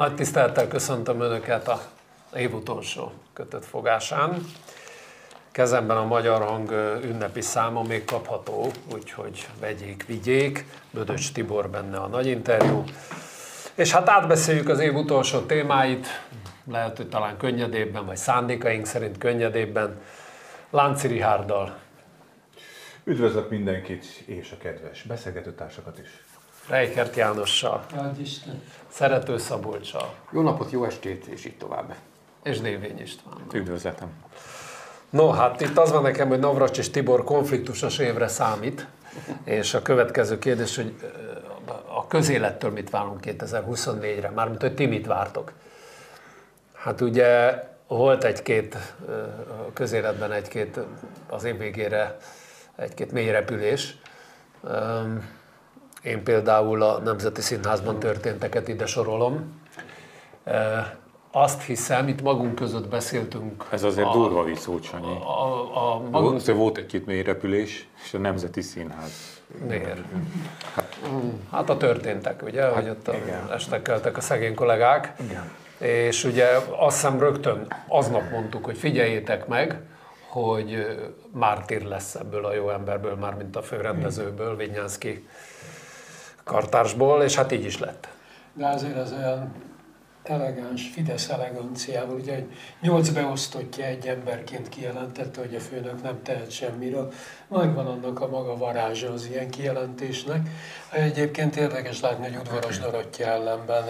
Nagy tisztelettel köszöntöm Önöket a év utolsó kötött fogásán. Kezemben a Magyar Hang ünnepi száma még kapható, úgyhogy vegyék, vigyék. Bödöcs Tibor benne a nagy interjú. És hát átbeszéljük az év utolsó témáit, lehet, hogy talán könnyedébben, vagy szándékaink szerint könnyedébben. Lánci Rihárdal. Üdvözlök mindenkit, és a kedves beszélgetőtársakat is. Reikert Jánossal. Isten. Szerető Szabolcsal. Jó napot, jó estét, és így tovább. És Dévény István. Üdvözletem. No, hát itt az van nekem, hogy Navracs és Tibor konfliktusos évre számít, és a következő kérdés, hogy a közélettől mit várunk 2024-re, mármint, hogy ti mit vártok? Hát ugye volt egy-két a közéletben egy-két az év végére egy-két mély repülés. Én például a Nemzeti Színházban történteket ide sorolom. Azt hiszem, itt magunk között beszéltünk. Ez azért a, durva viszont, Sanyi. A, a, magunk... Azért volt egy-két mély repülés, és a Nemzeti Színház. Miért? Hát, hát a történtek, ugye, hát, hogy ott a, estek a szegény kollégák. Igen. És ugye azt hiszem rögtön aznap mondtuk, hogy figyeljétek meg, hogy mártír lesz ebből a jó emberből, már mint a főrendezőből, Vinyánszki kartársból, és hát így is lett. De azért az olyan elegáns Fidesz eleganciával, ugye egy nyolc beosztottja egy emberként kijelentette, hogy a főnök nem tehet semmiről. Megvan annak a maga varázsa az ilyen kijelentésnek. Egyébként érdekes látni, hogy udvaros Dorottya ellenben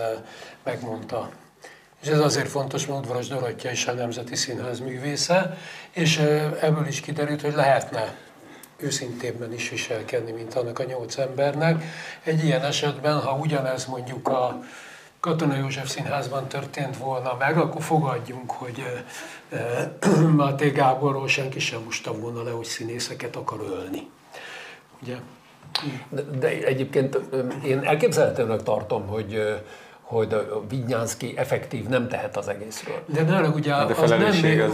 megmondta és ez azért fontos, mert Udvaros Dorottya is a Nemzeti Színház művésze, és ebből is kiderült, hogy lehetne őszintébben is viselkedni, mint annak a nyolc embernek. Egy ilyen esetben, ha ugyanez mondjuk a Katona József Színházban történt volna meg, akkor fogadjunk, hogy Máté Gáborról senki sem musta volna le, hogy színészeket akar ölni. Ugye? De, de egyébként én elképzelhetőnek tartom, hogy hogy a Vinyánszki effektív nem tehet az egészről. De ne ugye de az nem...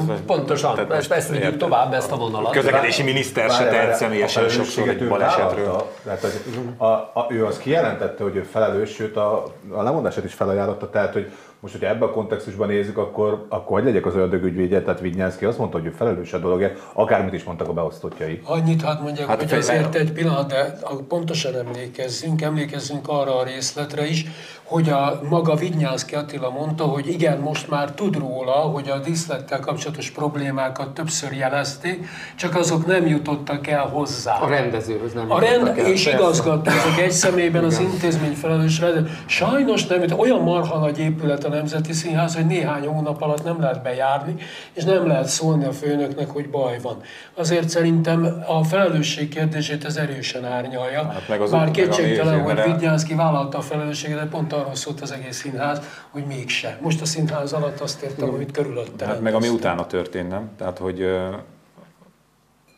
Az, pontosan, tehát ezt, ezt vigyük tovább, ezt a vonalat. A közlekedési miniszter se tehet személyesen sokszor egy balesetről. Tehát, hogy a, a, ő azt kijelentette, hogy ő felelős, sőt a, a lemondását is felajánlotta, tehát hogy most, hogyha ebben a kontextusban nézzük, akkor, akkor hogy legyek az ördögügyvédje, tehát Vignyánszki azt mondta, hogy ő felelős a dologért, akármit is mondtak a beosztottjai. Annyit hadd mondjak, hát, hogy azért egy pillanat, de pontosan emlékezzünk, emlékezzünk arra a részletre is, hogy a maga Vignyánszki Attila mondta, hogy igen, most már tud róla, hogy a díszlettel kapcsolatos problémákat többször jelezték, csak azok nem jutottak el hozzá. A rendezőhöz nem a rend, el, És igazgató, azok egy személyben az intézmény felelős rendező. Sajnos nem, olyan marha nagy épület a Nemzeti Színház, hogy néhány hónap alatt nem lehet bejárni, és nem lehet szólni a főnöknek, hogy baj van. Azért szerintem a felelősség kérdését ez erősen árnyalja. Hát meg az Bár kétségtelen, hogy Vignyánszki vállalta a felelősséget, de pont arról szólt az egész színház, hogy mégse. Most a színház alatt azt értem, amit körülötte. Hát meg ami utána történt, nem? Tehát, hogy uh,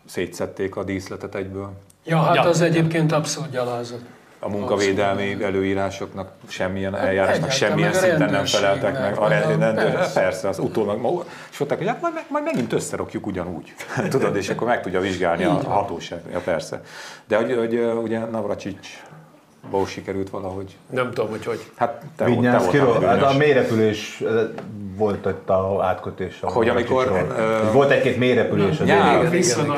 szétszették a díszletet egyből. Ja, hát ja. az egyébként abszolút gyalázat a munkavédelmi előírásoknak semmilyen hát eljárásnak semmilyen szinten nem feleltek meg. A rend, persze. persze, az utólag, és mondták, hogy hát majd, majd megint összerakjuk ugyanúgy. Tudod, és akkor meg tudja vizsgálni a hatóság. Ja, persze. De hogy, hogy ugye Navracsics Bó sikerült valahogy. Nem tudom, hogy hogy. Hát te, te voltál hát a mérepülés volt ott a átkötés. A hogy amikor... Uh, volt egy-két mérepülés. Nyár,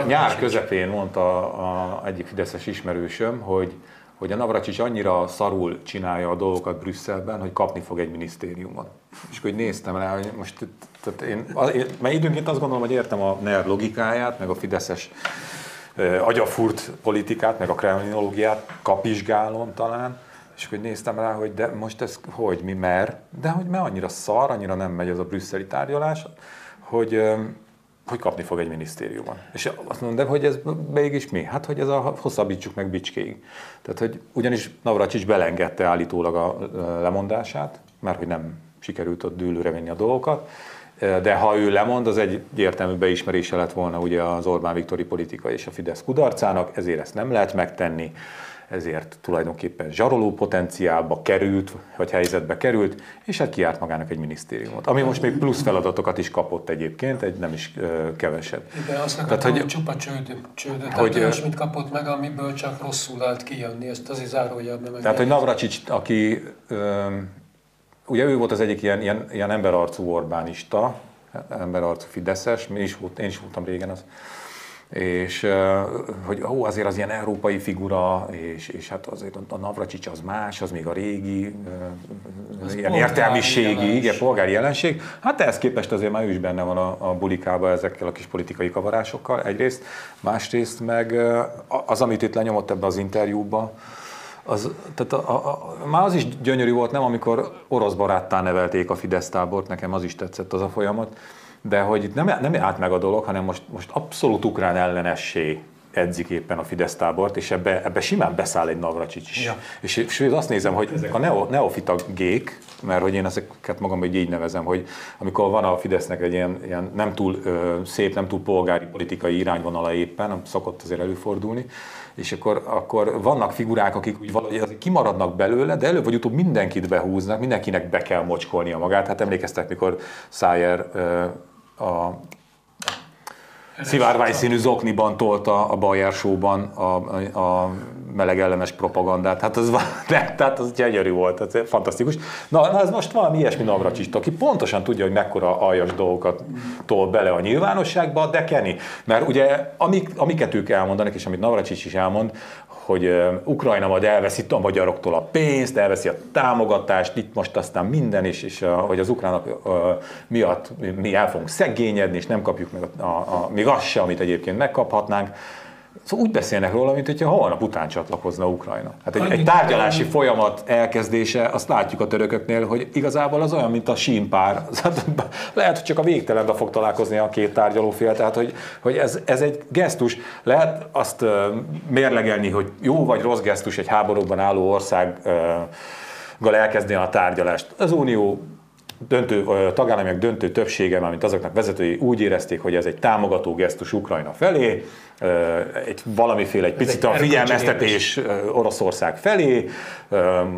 nyár közepén mondta a, a egyik fideszes ismerősöm, hogy hogy a Navracsics annyira szarul csinálja a dolgokat Brüsszelben, hogy kapni fog egy minisztériumon. És akkor néztem rá, hogy most tehát én, mert időnként azt gondolom, hogy értem a NER logikáját, meg a fideszes eh, agyafurt politikát, meg a kremlinológiát kapizsgálom talán, és akkor néztem rá, hogy de most ez hogy, mi, mer, de hogy mert annyira szar, annyira nem megy az a brüsszeli tárgyalás, hogy hogy kapni fog egy minisztériumon. És azt mondom, de hogy ez mégis mi? Hát, hogy ez a hosszabbítsuk meg bicskéig. Tehát, hogy ugyanis Navracsics belengedte állítólag a lemondását, mert hogy nem sikerült ott dűlőre venni a dolgokat, de ha ő lemond, az egy értelmű beismerése lett volna ugye az Orbán Viktori politika és a Fidesz kudarcának, ezért ezt nem lehet megtenni ezért tulajdonképpen zsaroló potenciálba került, vagy helyzetbe került, és hát kiárt magának egy minisztériumot. Ami most még plusz feladatokat is kapott egyébként, egy nem is keveset. De azt akartam, Tehát, hogy, csupa csőd, csődöt, hogy, tehát olyasmit kapott meg, amiből csak rosszul lehet kijönni, ezt azért zárójelben meg. Tehát, hogy Navracsics, aki ugye ő volt az egyik ilyen, ilyen, ilyen emberarcú Orbánista, emberarcú Fideszes, én is, volt, én is voltam régen az, és hogy ó, azért az ilyen európai figura, és, és hát azért a Navracsics az más, az még a régi, az ilyen értelmiségi, igen, polgári jelenség. Hát ehhez képest azért már ő is benne van a, a bulikába ezekkel a kis politikai kavarásokkal egyrészt, másrészt meg az, amit itt lenyomott ebbe az interjúba, az, tehát a, a, a, már az is gyönyörű volt, nem, amikor orosz baráttá nevelték a Fidesz tábort, nekem az is tetszett az a folyamat, de hogy itt nem, nem állt meg a dolog, hanem most, most abszolút ukrán ellenessé edzik éppen a Fidesz tábort, és ebbe, ebbe simán beszáll egy Navracsics is. Ja. És, és azt nézem, hogy ezek a neo, neofita gék, mert hogy én ezeket magam így nevezem, hogy amikor van a Fidesznek egy ilyen, ilyen nem túl ö, szép, nem túl polgári politikai irányvonala éppen, szokott azért előfordulni, és akkor, akkor vannak figurák, akik úgy valahogy kimaradnak belőle, de előbb vagy utóbb mindenkit behúznak, mindenkinek be kell mocskolnia magát. Hát emlékeztek, mikor Szájer a szivárvány színű zokniban tolta a Bayer a, a, melegellenes propagandát. Hát az, de, tehát az gyönyörű volt, ez fantasztikus. Na, na ez most valami ilyesmi Navracsics, aki pontosan tudja, hogy mekkora aljas dolgokat tol bele a nyilvánosságba, de Kenny. Mert ugye amik, amiket ők elmondanak, és amit Navracsics is elmond, hogy Ukrajna majd elveszi a magyaroktól a pénzt, elveszi a támogatást, itt most aztán minden is, és hogy az ukránok miatt mi el fogunk szegényedni, és nem kapjuk meg a, a, a, még azt se, amit egyébként megkaphatnánk. Szóval úgy beszélnek róla, mint hogyha holnap után csatlakozna Ukrajna. Hát egy, egy tárgyalási folyamat elkezdése, azt látjuk a törököknél, hogy igazából az olyan, mint a sínpár. Lehet, hogy csak a végtelenbe fog találkozni a két tárgyalófél, tehát hogy, hogy ez, ez egy gesztus. Lehet azt mérlegelni, hogy jó vagy rossz gesztus egy háborúban álló országgal elkezdeni a tárgyalást. Az Unió döntő, tagállamiak döntő többsége, mármint azoknak vezetői úgy érezték, hogy ez egy támogató gesztus Ukrajna felé, egy valamiféle egy picit a figyelmeztetés Oroszország felé,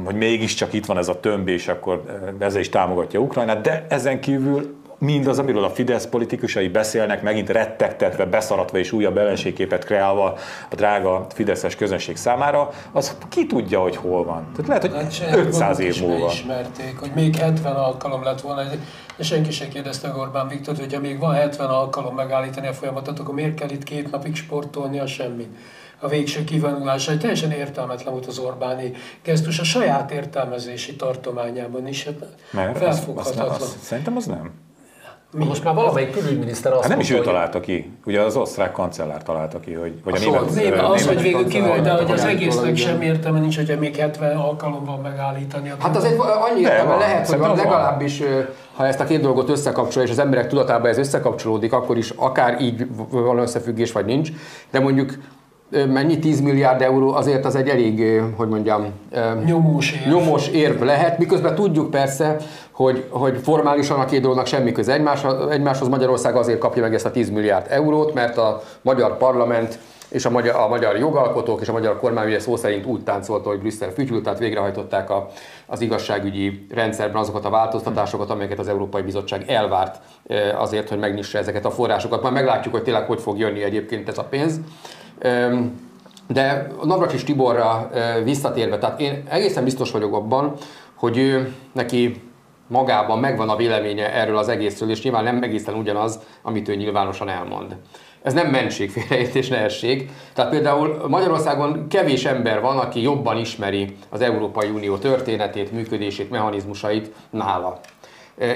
hogy mégiscsak itt van ez a tömb, és akkor ezzel is támogatja Ukrajnát, de ezen kívül mindaz, amiről a Fidesz politikusai beszélnek, megint rettegtetve, beszaratva és újabb ellenségképet kreálva a drága fideszes közönség számára, az ki tudja, hogy hol van. Tehát lehet, hogy hát 500 év múlva. ismerték, hogy még 70 alkalom lett volna, de senki sem kérdezte Orbán Viktor, hogy ha még van 70 alkalom megállítani a folyamatot, akkor miért kell itt két napig sportolni a semmit? a végső kivonulása. Egy teljesen értelmetlen volt az Orbáni gesztus a saját értelmezési tartományában is. Hát felfoghatatlan. Az, az, az, szerintem az nem. Mi? Most már valamelyik külügyminiszter azt hát nem is ő hogy... találta ki, ugye az osztrák kancellár találta ki, hogy, vagy a, a német, német, az, német hogy végül ki de hogy az egésznek sem értelme nincs, hogyha még 70 alkalommal megállítani. Hát az egy annyi értelme lehet, hogy van, legalábbis ha ezt a két dolgot összekapcsolja, és az emberek tudatában ez összekapcsolódik, akkor is akár így van összefüggés, vagy nincs, de mondjuk mennyi 10 milliárd euró, azért az egy elég, hogy mondjam, nyomós érv, nyomós érv lehet, miközben tudjuk persze, hogy, hogy formálisan a két dolognak semmi köze egymáshoz, egymáshoz. Magyarország azért kapja meg ezt a 10 milliárd eurót, mert a magyar parlament és a magyar, a magyar jogalkotók és a magyar kormány ugye szó szerint úgy táncolta, hogy Brüsszel fütyült, tehát végrehajtották a, az igazságügyi rendszerben azokat a változtatásokat, amelyeket az Európai Bizottság elvárt azért, hogy megnyissa ezeket a forrásokat. Majd meglátjuk, hogy tényleg hogy fog jönni egyébként ez a pénz. De Navracsis Tiborra visszatérve, tehát én egészen biztos vagyok abban, hogy ő, neki magában megvan a véleménye erről az egészről, és nyilván nem egészen ugyanaz, amit ő nyilvánosan elmond. Ez nem mentség, félreértés, nehesség. Tehát például Magyarországon kevés ember van, aki jobban ismeri az Európai Unió történetét, működését, mechanizmusait nála.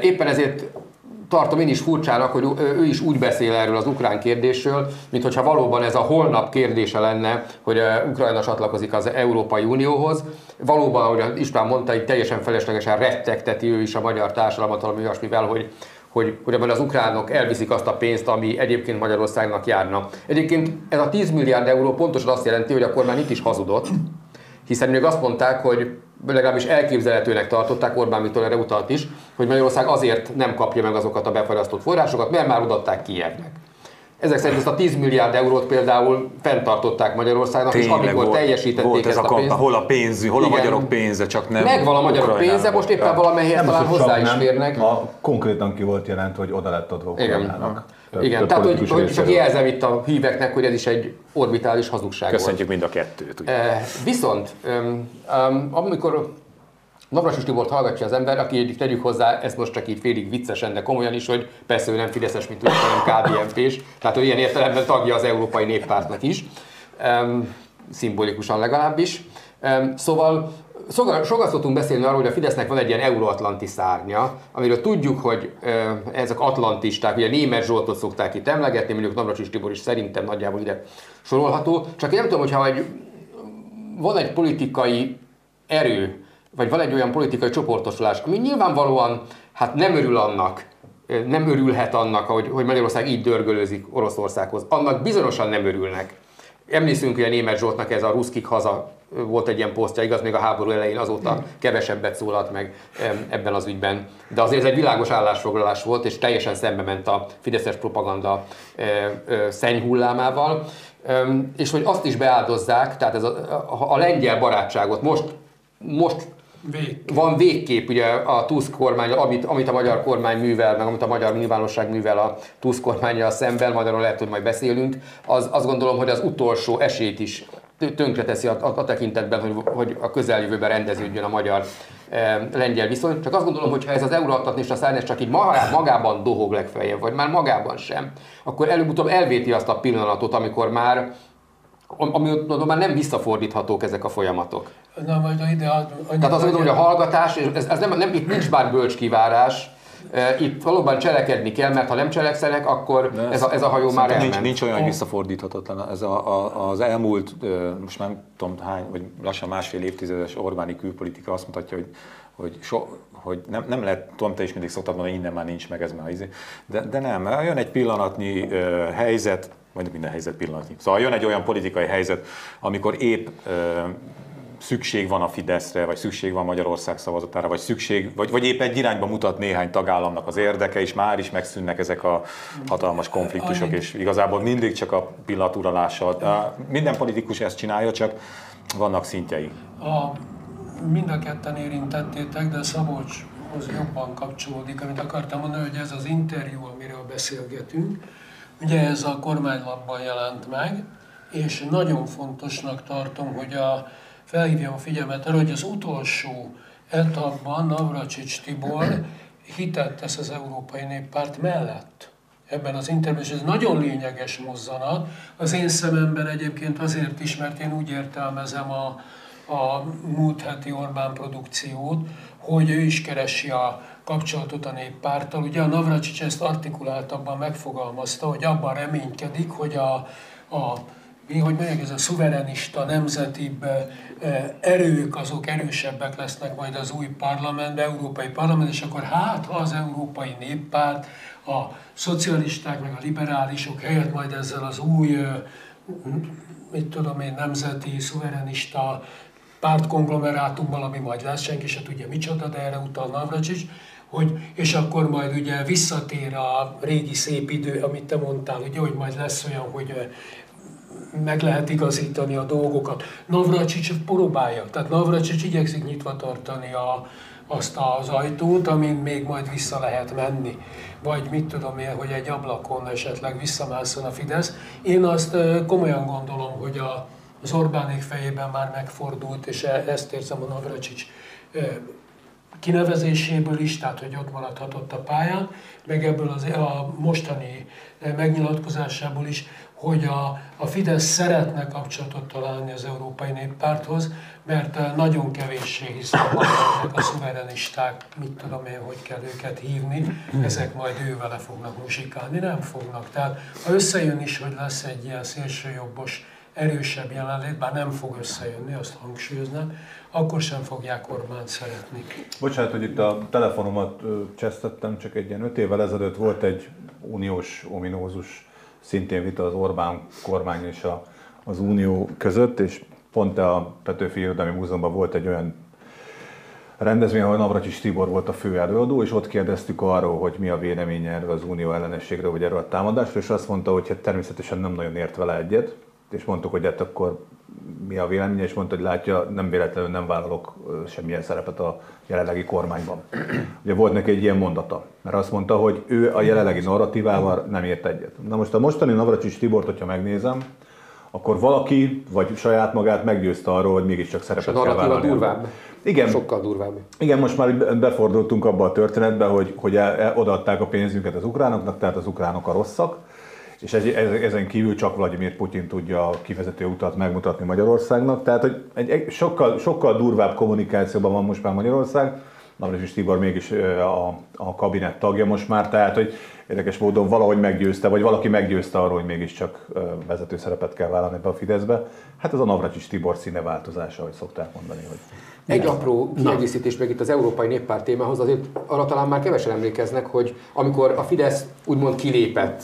Éppen ezért tartom én is furcsának, hogy ő is úgy beszél erről az ukrán kérdésről, mint hogyha valóban ez a holnap kérdése lenne, hogy Ukrajna csatlakozik az Európai Unióhoz. Valóban, ahogy István mondta, itt teljesen feleslegesen rettegteti ő is a magyar társadalmat valami olyasmivel, hogy hogy, hogy az ukránok elviszik azt a pénzt, ami egyébként Magyarországnak járna. Egyébként ez a 10 milliárd euró pontosan azt jelenti, hogy a kormány itt is hazudott, hiszen még azt mondták, hogy legalábbis elképzelhetőnek tartották, Orbán Viktor erre utalt is, hogy Magyarország azért nem kapja meg azokat a befagyasztott forrásokat, mert már odaadták Kievnek. Ezek szerint ezt a 10 milliárd eurót például fenntartották Magyarországnak, Tényleg, és amikor volt, teljesítették volt ez ezt a, pénzt... Hol a pénz, hol igen, a magyarok pénze, csak nem Megvan a magyarok pénze, most éppen valamelyhez talán hozzá is férnek. A konkrétan ki volt jelent, hogy oda lett adva Ukrajnának. Több, Igen, tehát hogy, hogy csak jelzem itt a híveknek, hogy ez is egy orbitális hazugság Köszönjük volt. mind a kettőt. Ugye? viszont, um, amikor Navracsis Tibort hallgatja az ember, aki egyik tegyük hozzá, ezt most csak így félig viccesen, de komolyan is, hogy persze ő nem Fideszes, mint tudjuk, hanem KDNP-s, tehát ő ilyen értelemben tagja az Európai Néppártnak is, um, szimbolikusan legalábbis. Um, szóval sokat szoktunk beszélni arról, hogy a Fidesznek van egy ilyen euróatlanti szárnya, amiről tudjuk, hogy ezek atlantisták, ugye német Zsoltot szokták itt emlegetni, mondjuk Navracsis Tibor is szerintem nagyjából ide sorolható, csak én nem tudom, hogyha egy, van egy politikai erő, vagy van egy olyan politikai csoportosulás, ami nyilvánvalóan hát nem örül annak, nem örülhet annak, hogy, hogy Magyarország így dörgölőzik Oroszországhoz. Annak bizonyosan nem örülnek. Emlékszünk, hogy a német Zsoltnak ez a ruszkik haza volt egy ilyen posztja, igaz, még a háború elején azóta kevesebbet szólalt meg ebben az ügyben. De azért ez egy világos állásfoglalás volt, és teljesen szembe ment a fideszes propaganda szennyhullámával. És hogy azt is beáldozzák, tehát ez a, a, a lengyel barátságot most, most Végkép. Van végkép ugye a Tusk kormány, amit, amit a magyar kormány művel, meg amit a magyar nyilvánosság művel a Tusk kormányjal szemben, majd arról lehet, hogy majd beszélünk, az, azt gondolom, hogy az utolsó esélyt is tönkreteszi a, a, a tekintetben, hogy, hogy a közeljövőben rendeződjön a magyar e, lengyel viszony. Csak azt gondolom, hogy ha ez az euróatlanista szárnyas csak így magában dohog legfeljebb, vagy már magában sem, akkor előbb-utóbb elvéti azt a pillanatot, amikor már ami már nem visszafordíthatók ezek a folyamatok. Na, majd ide, Tehát azt mondom, hogy a hallgatás, ez, ez nem, nem, itt nincs bár bölcs kivárás, itt valóban cselekedni kell, mert ha nem cselekszenek, akkor ez a, ez a hajó már elment. Nincs, nincs olyan, hogy visszafordíthatatlan. Ez a, a, az elmúlt, most nem tudom hány, vagy lassan másfél évtizedes Orbáni külpolitika azt mutatja, hogy hogy, so, hogy nem, nem lehet, tudom, te is mindig szoktad mondani, innen már nincs meg, ez már izé. De, de nem, jön egy pillanatnyi helyzet, vagy minden helyzet pillanatnyi. Szóval jön egy olyan politikai helyzet, amikor épp uh, szükség van a Fideszre, vagy szükség van Magyarország szavazatára, vagy szükség, vagy, vagy épp egy irányba mutat néhány tagállamnak az érdeke, és már is megszűnnek ezek a hatalmas konfliktusok, és igazából mindig csak a pillanaturalással. Minden politikus ezt csinálja, csak vannak szintjei. A, mind a ketten érintettétek, de Szabolcshoz jobban kapcsolódik, amit akartam mondani, hogy ez az interjú, amiről beszélgetünk, ugye ez a kormánylapban jelent meg, és nagyon fontosnak tartom, hogy a felhívjam a figyelmet arra, hogy az utolsó etapban Navracsics Tibor hitet tesz az Európai Néppárt mellett ebben az interjúban, és ez nagyon lényeges mozzanat. Az én szememben egyébként azért is, mert én úgy értelmezem a, a múlt heti Orbán produkciót, hogy ő is keresi a kapcsolatot a néppárttal. Ugye a Navracsics ezt artikuláltabban megfogalmazta, hogy abban reménykedik, hogy a, a mi, hogy mondják, ez a szuverenista, nemzetibb erők, azok erősebbek lesznek majd az új parlamentben, európai parlament, és akkor hát, ha az európai néppárt, a szocialisták, meg a liberálisok helyett majd ezzel az új, mit tudom én, nemzeti, szuverenista pártkonglomerátummal, ami majd lesz, senki se tudja micsoda, de erre utal Navracsics, hogy, és akkor majd ugye visszatér a régi szép idő, amit te mondtál, ugye, hogy majd lesz olyan, hogy meg lehet igazítani a dolgokat. Navracsics próbálja, tehát Navracsics igyekszik nyitva tartani a, azt az ajtót, amin még majd vissza lehet menni. Vagy mit tudom én, hogy egy ablakon esetleg visszamászon a Fidesz. Én azt komolyan gondolom, hogy a, az Orbánék fejében már megfordult, és e, ezt érzem a Navracsics kinevezéséből is, tehát hogy ott maradhatott a pályán, meg ebből az, a mostani megnyilatkozásából is, hogy a, a Fidesz szeretne kapcsolatot találni az Európai Néppárthoz, mert eh, nagyon kevéssé hogy a szuverenisták, mit tudom én, hogy kell őket hívni, ezek majd ő fognak musikálni, nem fognak. Tehát ha összejön is, hogy lesz egy ilyen szélsőjobbos, erősebb jelenlét, bár nem fog összejönni, azt hangsúlyoznám, akkor sem fogják Orbán szeretni. Bocsánat, hogy itt a telefonomat csesztettem, csak egy ilyen öt évvel ezelőtt volt egy uniós ominózus szintén vita az Orbán kormány és a, az Unió között, és pont a Petőfi Irodalmi Múzeumban volt egy olyan rendezvény, ahol Navracsis Tibor volt a fő előadó, és ott kérdeztük arról, hogy mi a véleménye erről az unió ellenességről, vagy erről a támadásról, és azt mondta, hogy hát természetesen nem nagyon ért vele egyet, és mondtuk, hogy hát akkor mi a véleménye, és mondta, hogy látja, nem véletlenül nem vállalok semmilyen szerepet a jelenlegi kormányban. Ugye volt neki egy ilyen mondata, mert azt mondta, hogy ő a jelenlegi narratívával nem ért egyet. Na most a mostani Navracsics Tibort, hogyha megnézem, akkor valaki, vagy saját magát meggyőzte arról, hogy mégiscsak szerepet kell vállalni. durvább. Igen. Sokkal durvább. Igen, most már befordultunk abba a történetbe, hogy, hogy el, el, odaadták a pénzünket az ukránoknak, tehát az ukránok a rosszak, és ez, ez, ezen kívül csak Vladimir Putyin tudja a kivezető utat megmutatni Magyarországnak. Tehát, hogy egy, egy sokkal, sokkal durvább kommunikációban van most már Magyarország, Navracsics Tibor mégis a, a kabinet tagja most már, tehát hogy érdekes módon valahogy meggyőzte, vagy valaki meggyőzte arról, hogy mégiscsak vezető szerepet kell vállalni ebbe a Fideszbe. Hát ez a Navracsics Tibor színe változása, ahogy szokták mondani. Hogy egy apró kiegészítés meg itt az Európai Néppárt témához, azért arra talán már kevesen emlékeznek, hogy amikor a Fidesz úgymond kilépett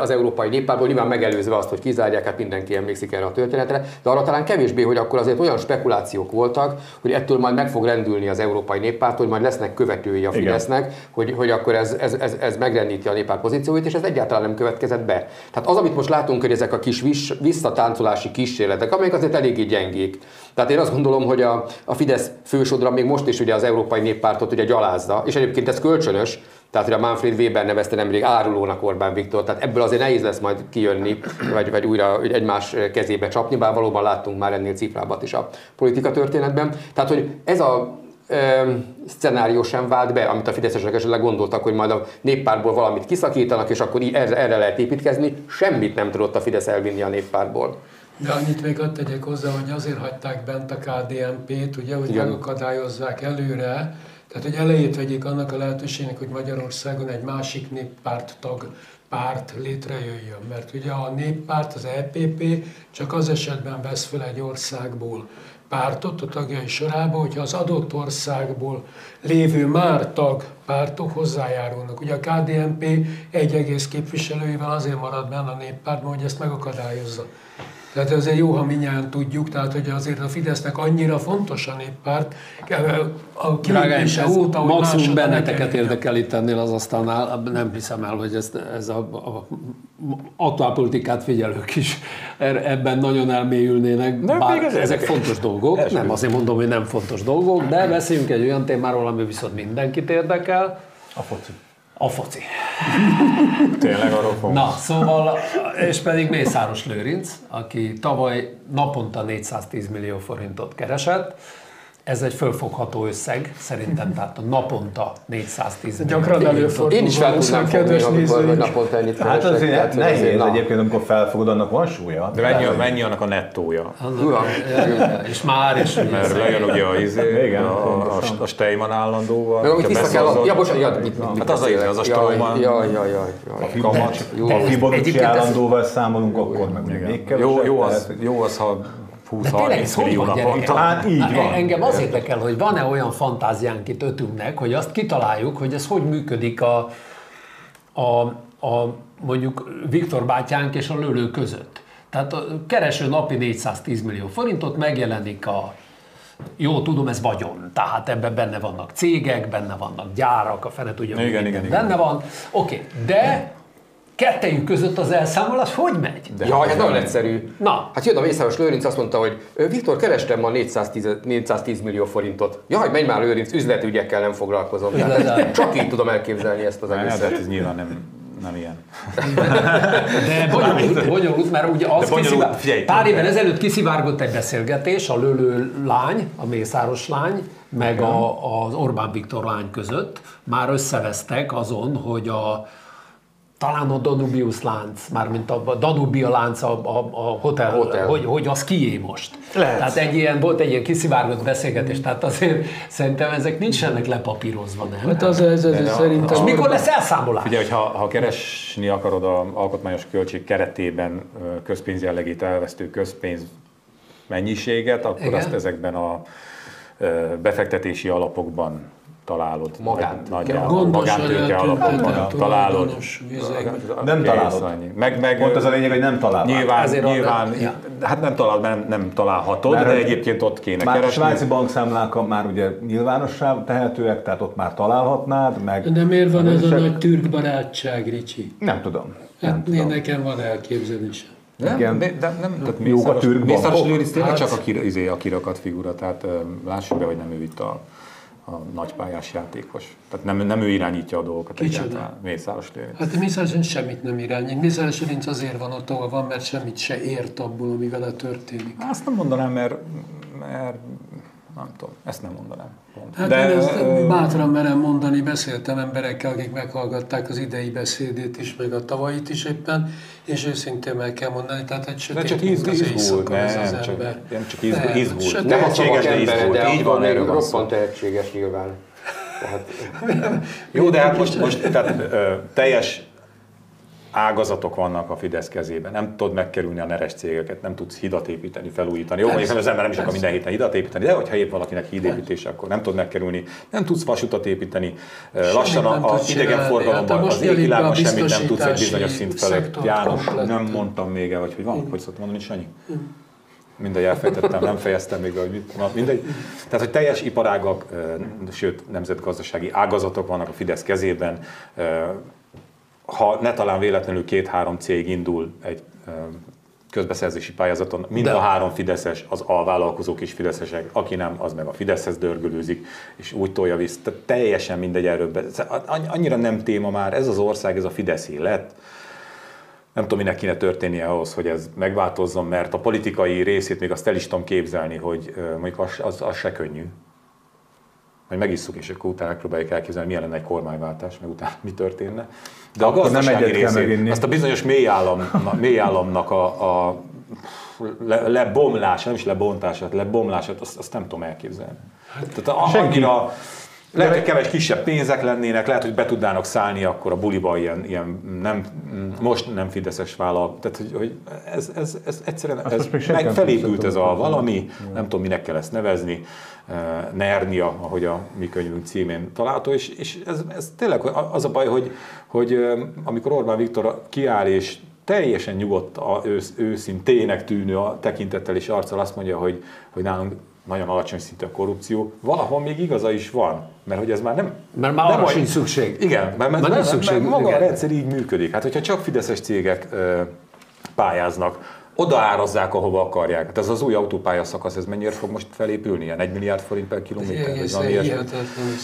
az Európai Néppártból, nyilván megelőzve azt, hogy kizárják, hát mindenki emlékszik erre a történetre, de arra talán kevésbé, hogy akkor azért olyan spekulációk voltak, hogy ettől majd meg fog rendülni az Európai Néppárt, hogy majd lesznek követői a Fidesznek, hogy, hogy akkor ez, ez, ez, ez megrendíti a néppárt pozícióit, és ez egyáltalán nem következett be. Tehát az, amit most látunk, hogy ezek a kis visszatáncolási kísérletek, amelyek azért eléggé gyengék. Tehát én azt gondolom, hogy a, a Fidesz fősodra még most is ugye az Európai Néppártot ugye gyalázza, és egyébként ez kölcsönös, tehát, hogy a Manfred Weber nevezte nemrég árulónak Orbán Viktor, tehát ebből azért nehéz lesz majd kijönni, vagy, vagy újra egymás kezébe csapni, bár valóban láttunk már ennél cifrábbat is a politika történetben. Tehát, hogy ez a ö, szenárió sem vált be, amit a fideszesek esetleg gondoltak, hogy majd a néppárból valamit kiszakítanak, és akkor erre, erre lehet építkezni. Semmit nem tudott a Fidesz elvinni a néppárból. De annyit még ott tegyek hozzá, hogy azért hagyták bent a KDNP-t, ugye, hogy Igen. megakadályozzák előre, tehát, hogy elejét vegyék annak a lehetőségnek, hogy Magyarországon egy másik néppárt tag párt létrejöjjön. Mert ugye a néppárt, az EPP csak az esetben vesz fel egy országból pártot a tagjai sorába, hogyha az adott országból lévő már tag pártok hozzájárulnak. Ugye a KDNP egy egész képviselőivel azért marad benne a néppártban, hogy ezt megakadályozza. Tehát azért jó, ha minnyáján tudjuk, tehát hogy azért a Fidesznek annyira fontos a néppárt, a kilépése óta, hogy Maximum benneteket érdekel itt ennél az asztalnál, nem hiszem el, hogy ez, ez a, a aktuálpolitikát figyelők is er, ebben nagyon elmélyülnének, nem, bár ezek érdekes. fontos dolgok, Első. nem azért mondom, hogy nem fontos dolgok, de beszéljünk egy olyan témáról, ami viszont mindenkit érdekel. A foci. A foci. Tényleg arról fogunk. Na, szóval, és pedig Mészáros Lőrinc, aki tavaly naponta 410 millió forintot keresett, ez egy fölfogható összeg, szerintem, tehát a naponta 410 Gyakran előfordul. Én is fel tudnám fogni, amikor hogy naponta ennyit Hát azért tehát, nehéz azért, egyébként, amikor felfogod, annak van súlya. De mennyi, mennyi annak a nettója? Annak, és már is. Mert lejön ugye a, izé, Igen, a, a, a Steyman állandóval. Meg amit vissza kell, ja, bocsánat, ja, mit, mit, Hát az a, az a Steyman. Jaj, jaj, jaj. A kamat. Ha Fibonacci állandóval számolunk, akkor meg még kevesebb. Jó az, ha 20-30 millió naponta. Hát így van. Engem az érdekel, hogy van-e olyan fantáziánk itt ötünknek, hogy azt kitaláljuk, hogy ez hogy működik a, a, a mondjuk Viktor bátyánk és a lőlő között. Tehát a kereső napi 410 millió forintot megjelenik a jó, tudom, ez vagyon, tehát ebben benne vannak cégek, benne vannak gyárak, a fene tudja, igen, igen, igen, benne van. Oké, okay. de kettejük között az elszámolás hogy megy? De ja, hát nagyon egyszerű. Na. Hát jön a Mészáros Lőrinc, azt mondta, hogy Viktor, kerestem ma 410, 410 millió forintot. Jaj, menj már Lőrinc, üzletügyekkel nem foglalkozom. Tehát csak így tudom elképzelni ezt az egészet. Hát ez nyilván nem, nem ilyen. De bonyolult, bonyolult mert ugye az bonyolult, figyelj, pár évvel ezelőtt kiszivárgott egy beszélgetés a lőlő lány, a Mészáros lány, meg a, az Orbán Viktor lány között. Már összevesztek azon, hogy a talán a Danubius lánc, mármint a Danubia lánc a, a, a hotel, a hotel. Hogy, hogy az kié most. Lehet. Tehát egy ilyen, volt egy ilyen kiszivárgott beszélgetés, tehát azért szerintem ezek nincsenek lepapírozva, nem? Hát az, ez, ez, ez szerintem... És mikor lesz elszámolás? Ugye, ha, ha keresni akarod a alkotmányos költség keretében közpénz jellegét elvesztő közpénz mennyiséget, akkor Igen. azt ezekben a befektetési alapokban találod. Nagyjából. Magántőke alapokban találod. Nem találod. Meg, meg, Pont az a lényeg, hogy nem találod. Nyilván, nyilván nem, ja. hát nem találod, nem, nem találhatod, Mert de egyébként ott kéne már keresni. A svájci bankszámlák már ugye nyilvánossá tehetőek, tehát ott már találhatnád. Meg de miért van ez a nagy türk barátság, Ricsi? Nem tudom. Hát nem tudom. nekem van elképzelésem. Nem, Igen. De, de nem, tehát Mészáros, Mészáros Lőrinc tényleg hát, csak a, kir, izé, a kirakat figura, tehát lássuk be, hogy nem ő itt a a nagypályás játékos. Tehát nem, nem ő irányítja a dolgokat Kicsoda? egyáltalán. Mészáros Lőrinc. Hát Mészáros Lőrinc semmit nem irányít. Mészáros Lőrinc azért van ott, ahol van, mert semmit se ért abból, ami vele történik. Azt nem mondanám, mert, mert Nem tudom, ezt nem mondanám. Pont. Hát De, én ezt bátran merem mondani, beszéltem emberekkel, akik meghallgatták az idei beszédét is, meg a tavait is éppen, és őszintén meg kell mondani, tehát egy sötét, csak izg, az izgult, nem, az csak, nem csak izgult, Nem, izgult. sötét. Tehetséges, de izgult. de Így van, erről van roppant tehetséges nyilván. Tehát, Jó, de hát most, most tehát, ö, teljes ágazatok vannak a Fidesz kezében. Nem tudod megkerülni a neres cégeket, nem tudsz hidat építeni, felújítani. Jó, mondjuk az ember nem is akar minden héten hidat építeni, de hogyha épp valakinek hídépítés, akkor nem tudod megkerülni. Nem tudsz vasutat építeni. Ö, Lassan a, a idegenforgalomban, Hát az égvilágon semmit nem tudsz egy bizonyos szint felett. János, nem mondtam még el, vagy hogy van, hogy szoktam mondani, Sanyi? Mindegy, elfejtettem, nem fejeztem még hogy mit, na, mindegy. Tehát, hogy teljes iparágak, ö, sőt, nemzetgazdasági ágazatok vannak a Fidesz kezében. Ha ne talán véletlenül két-három cég indul egy közbeszerzési pályázaton, mind De- a három Fideszes, az alvállalkozók is Fideszesek, aki nem, az meg a Fideszhez dörgölőzik, és úgy tolja vissza. Tehát teljesen mindegy erről. be- Annyira nem téma már, ez az ország, ez a Fideszé lett nem tudom, minek kéne történnie ahhoz, hogy ez megváltozzon, mert a politikai részét még azt el is tudom képzelni, hogy mondjuk az, az, az se könnyű. Majd megisszuk, és akkor utána próbáljuk elképzelni, milyen lenne egy kormányváltás, meg utána mi történne. De Akkor a nem gazdasági kell részét, azt a bizonyos mélyállam, mélyállamnak a, a le, lebomlását, nem is lebontását, lebomlását, azt, azt nem tudom elképzelni. Tehát annyira, lehet, hogy keves kisebb pénzek lennének, lehet, hogy be tudnának szállni akkor a buliba ilyen, ilyen nem, most nem fideszes vállal. Tehát, hogy, hogy ez, ez, ez egyszerűen ez meg felépült ez a valami, nem tudom, minek kell ezt nevezni, eh, nernia, ahogy a mi könyvünk címén található, és, és ez, ez tényleg az a baj, hogy, hogy eh, amikor Orbán Viktor kiáll és teljesen nyugodt, a, ősz, őszintének tűnő a tekintettel és arccal azt mondja, hogy, hogy nálunk nagyon alacsony szintű a korrupció, valahol még igaza is van, mert hogy ez már nem... Mert már nem arra sincs szükség. Igen, mert, mert, mert, mert, szükség, mert maga igen. a rendszer így működik. Hát, hogyha csak fideszes cégek ö, pályáznak, odaárazzák, ahova akarják. Hát ez az új autópálya szakasz, ez mennyire fog most felépülni? Ilyen 1 milliárd forint per kilométer?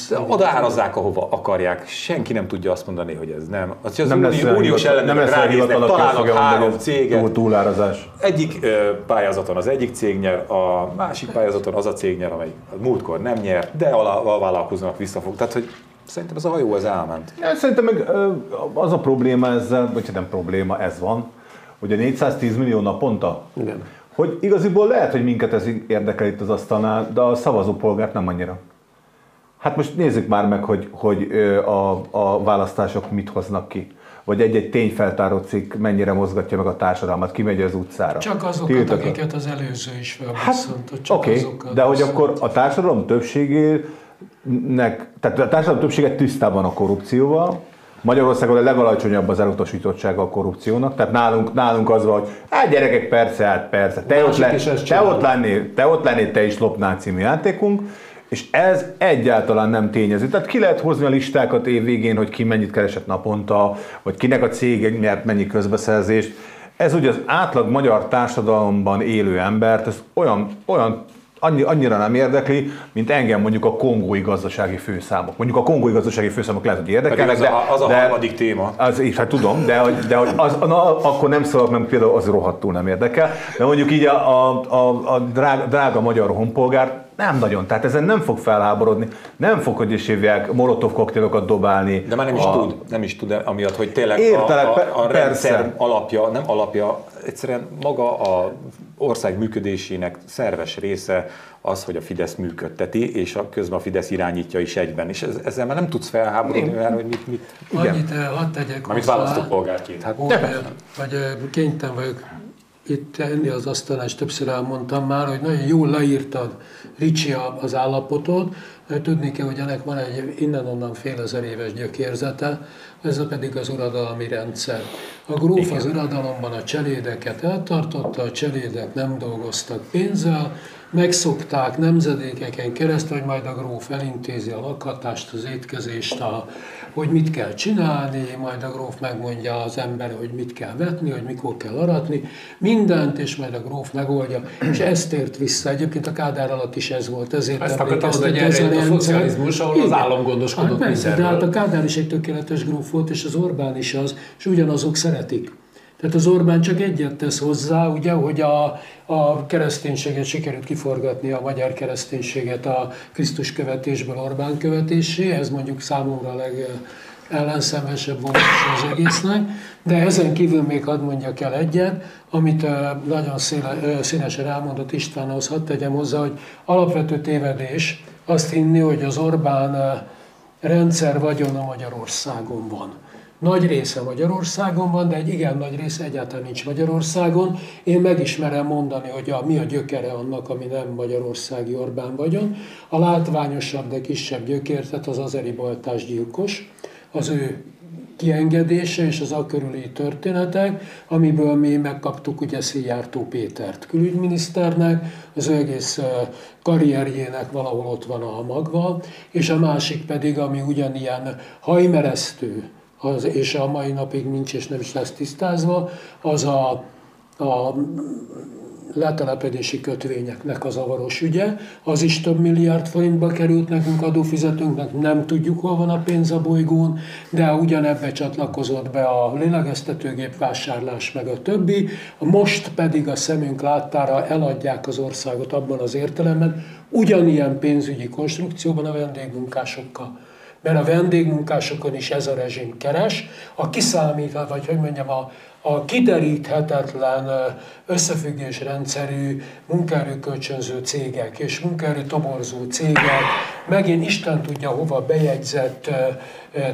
De odaárazzák, ahova akarják. Senki nem tudja azt mondani, hogy ez nem. Az, az Nem lesz uniós nem ellenőrök lesz ránéznek, találnak három céget, túl- Túlárazás. egyik ö, pályázaton az egyik cég nyer, a másik pályázaton az a cég nyer, amelyik múltkor nem nyert, de a, a vállalkozónak visszafog. Tehát, hogy szerintem ez a hajó az elment. Ja, Szerintem meg az a probléma ezzel, vagy hát nem probléma, ez van, hogy a 410 millió naponta, Igen. hogy igaziból lehet, hogy minket ez érdekel itt az asztalnál, de a szavazópolgárt nem annyira. Hát most nézzük már meg, hogy, hogy a, a választások mit hoznak ki. Vagy egy-egy tényfeltáró cikk mennyire mozgatja meg a társadalmat, kimegy az utcára. Csak azokat, Tiltak- akiket az előző is Hát, felbosszantott. csak oké, azokat de hogy akkor a társadalom többségének, tehát a társadalom többsége tisztában a korrupcióval, Magyarországon a legalacsonyabb az elutasítottsága a korrupciónak, tehát nálunk, nálunk az van, hogy hát gyerekek, persze, hát persze, te, ott, Másik le, is ezt te, ott lennél, te ott lennél, te is lopnál című játékunk, és ez egyáltalán nem tényező. Tehát ki lehet hozni a listákat év végén, hogy ki mennyit keresett naponta, vagy kinek a cég nyert mennyi közbeszerzést. Ez ugye az átlag magyar társadalomban élő embert, ez olyan, olyan annyi, annyira nem érdekli, mint engem mondjuk a kongói gazdasági főszámok. Mondjuk a kongói gazdasági főszámok lehet, hogy érdekelnek, Pedig az a- az a de, harmadik téma. Az is, hát tudom, de de hogy az, na, akkor nem szólok, mert például az rohadtul nem érdekel. De mondjuk így a, a, a, a drága, drága magyar honpolgár nem nagyon. Tehát ezen nem fog felháborodni, nem fog, hogy is hívják, molotov koktélokat dobálni. De már nem is a, tud, nem is tud, amiatt, hogy tényleg Értelek, a, a, a rendszer persze. alapja, nem alapja, egyszerűen maga a ország működésének szerves része az, hogy a Fidesz működteti, és a, közben a Fidesz irányítja is egyben. És ez, ezzel már nem tudsz felháborodni, mert hogy mit, mit, Annyit eh, hadd tegyek hozzá, választópolgárként. Hát, hogy, eh, hogy eh, kénytelen vagyok itt enni az asztalán, és többször elmondtam már, hogy nagyon jól leírtad, Ricsi, az állapotot. Eh, Tudni kell, hogy ennek van egy innen-onnan fél ezer éves gyökérzete, ez a pedig az uradalmi rendszer. A gróf az uradalomban a cselédeket eltartotta, a cselédek nem dolgoztak pénzzel, megszokták nemzedékeken keresztül, hogy majd a gróf elintézi a lakhatást, az étkezést, a, hogy mit kell csinálni, majd a gróf megmondja az ember, hogy mit kell vetni, hogy mikor kell aratni, mindent, és majd a gróf megoldja, és ez tért vissza. Egyébként a Kádár alatt is ez volt, ezért Ezt akartam hogy ez erre a szocializmus, ahol az Igen. állam gondoskodott hát persze, de hát a Kádár is egy tökéletes gróf volt, és az Orbán is az, és ugyanazok szeretik. Tehát az Orbán csak egyet tesz hozzá, ugye, hogy a, a kereszténységet sikerült kiforgatni, a magyar kereszténységet a Krisztus követésből Orbán követésé, ez mondjuk számomra a leg ellenszemesebb volt az egésznek, de ezen kívül még hadd mondjak el egyet, amit nagyon széle, színesen elmondott Istvánhoz, hadd tegyem hozzá, hogy alapvető tévedés azt hinni, hogy az Orbán rendszer vagyona Magyarországon van. Nagy része Magyarországon van, de egy igen nagy része egyáltalán nincs Magyarországon. Én megismerem mondani, hogy a, mi a gyökere annak, ami nem Magyarországi Orbán vagyon. A látványosabb, de kisebb gyökér, tehát az azeri baltás gyilkos, az ő kiengedése és az a körüli történetek, amiből mi megkaptuk ugye Szijjártó Pétert külügyminiszternek, az ő egész karrierjének valahol ott van a magva, és a másik pedig, ami ugyanilyen hajmeresztő, az, és a mai napig nincs és nem is lesz tisztázva, az a, a letelepedési kötvényeknek a zavaros ügye. Az is több milliárd forintba került nekünk adófizetőnknek, nem tudjuk, hol van a pénz a bolygón, de ugyanebbe csatlakozott be a lélegeztetőgép vásárlás meg a többi. Most pedig a szemünk láttára eladják az országot abban az értelemben, ugyanilyen pénzügyi konstrukcióban a vendégmunkásokkal mert a vendégmunkásokon is ez a rezsim keres, a kiszámítva, vagy hogy mondjam, a, a kideríthetetlen összefüggés rendszerű munkaerőkölcsönző cégek és munkaerő toborzó cégek, megint Isten tudja hova bejegyzett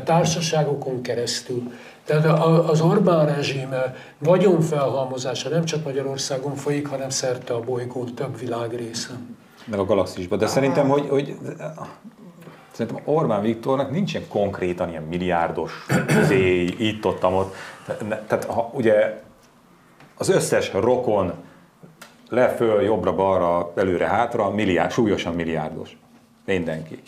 társaságokon keresztül. Tehát az Orbán rezsim vagyonfelhalmozása nem csak Magyarországon folyik, hanem szerte a bolygón több világrészen. Meg a galaxisban. De szerintem, hogy, hogy Szerintem Orbán Viktornak nincsen konkrétan ilyen milliárdos zé, itt ott, ott. Tehát ha, ugye az összes rokon le, föl, jobbra, balra, előre, hátra, milliárd, súlyosan milliárdos. Mindenki.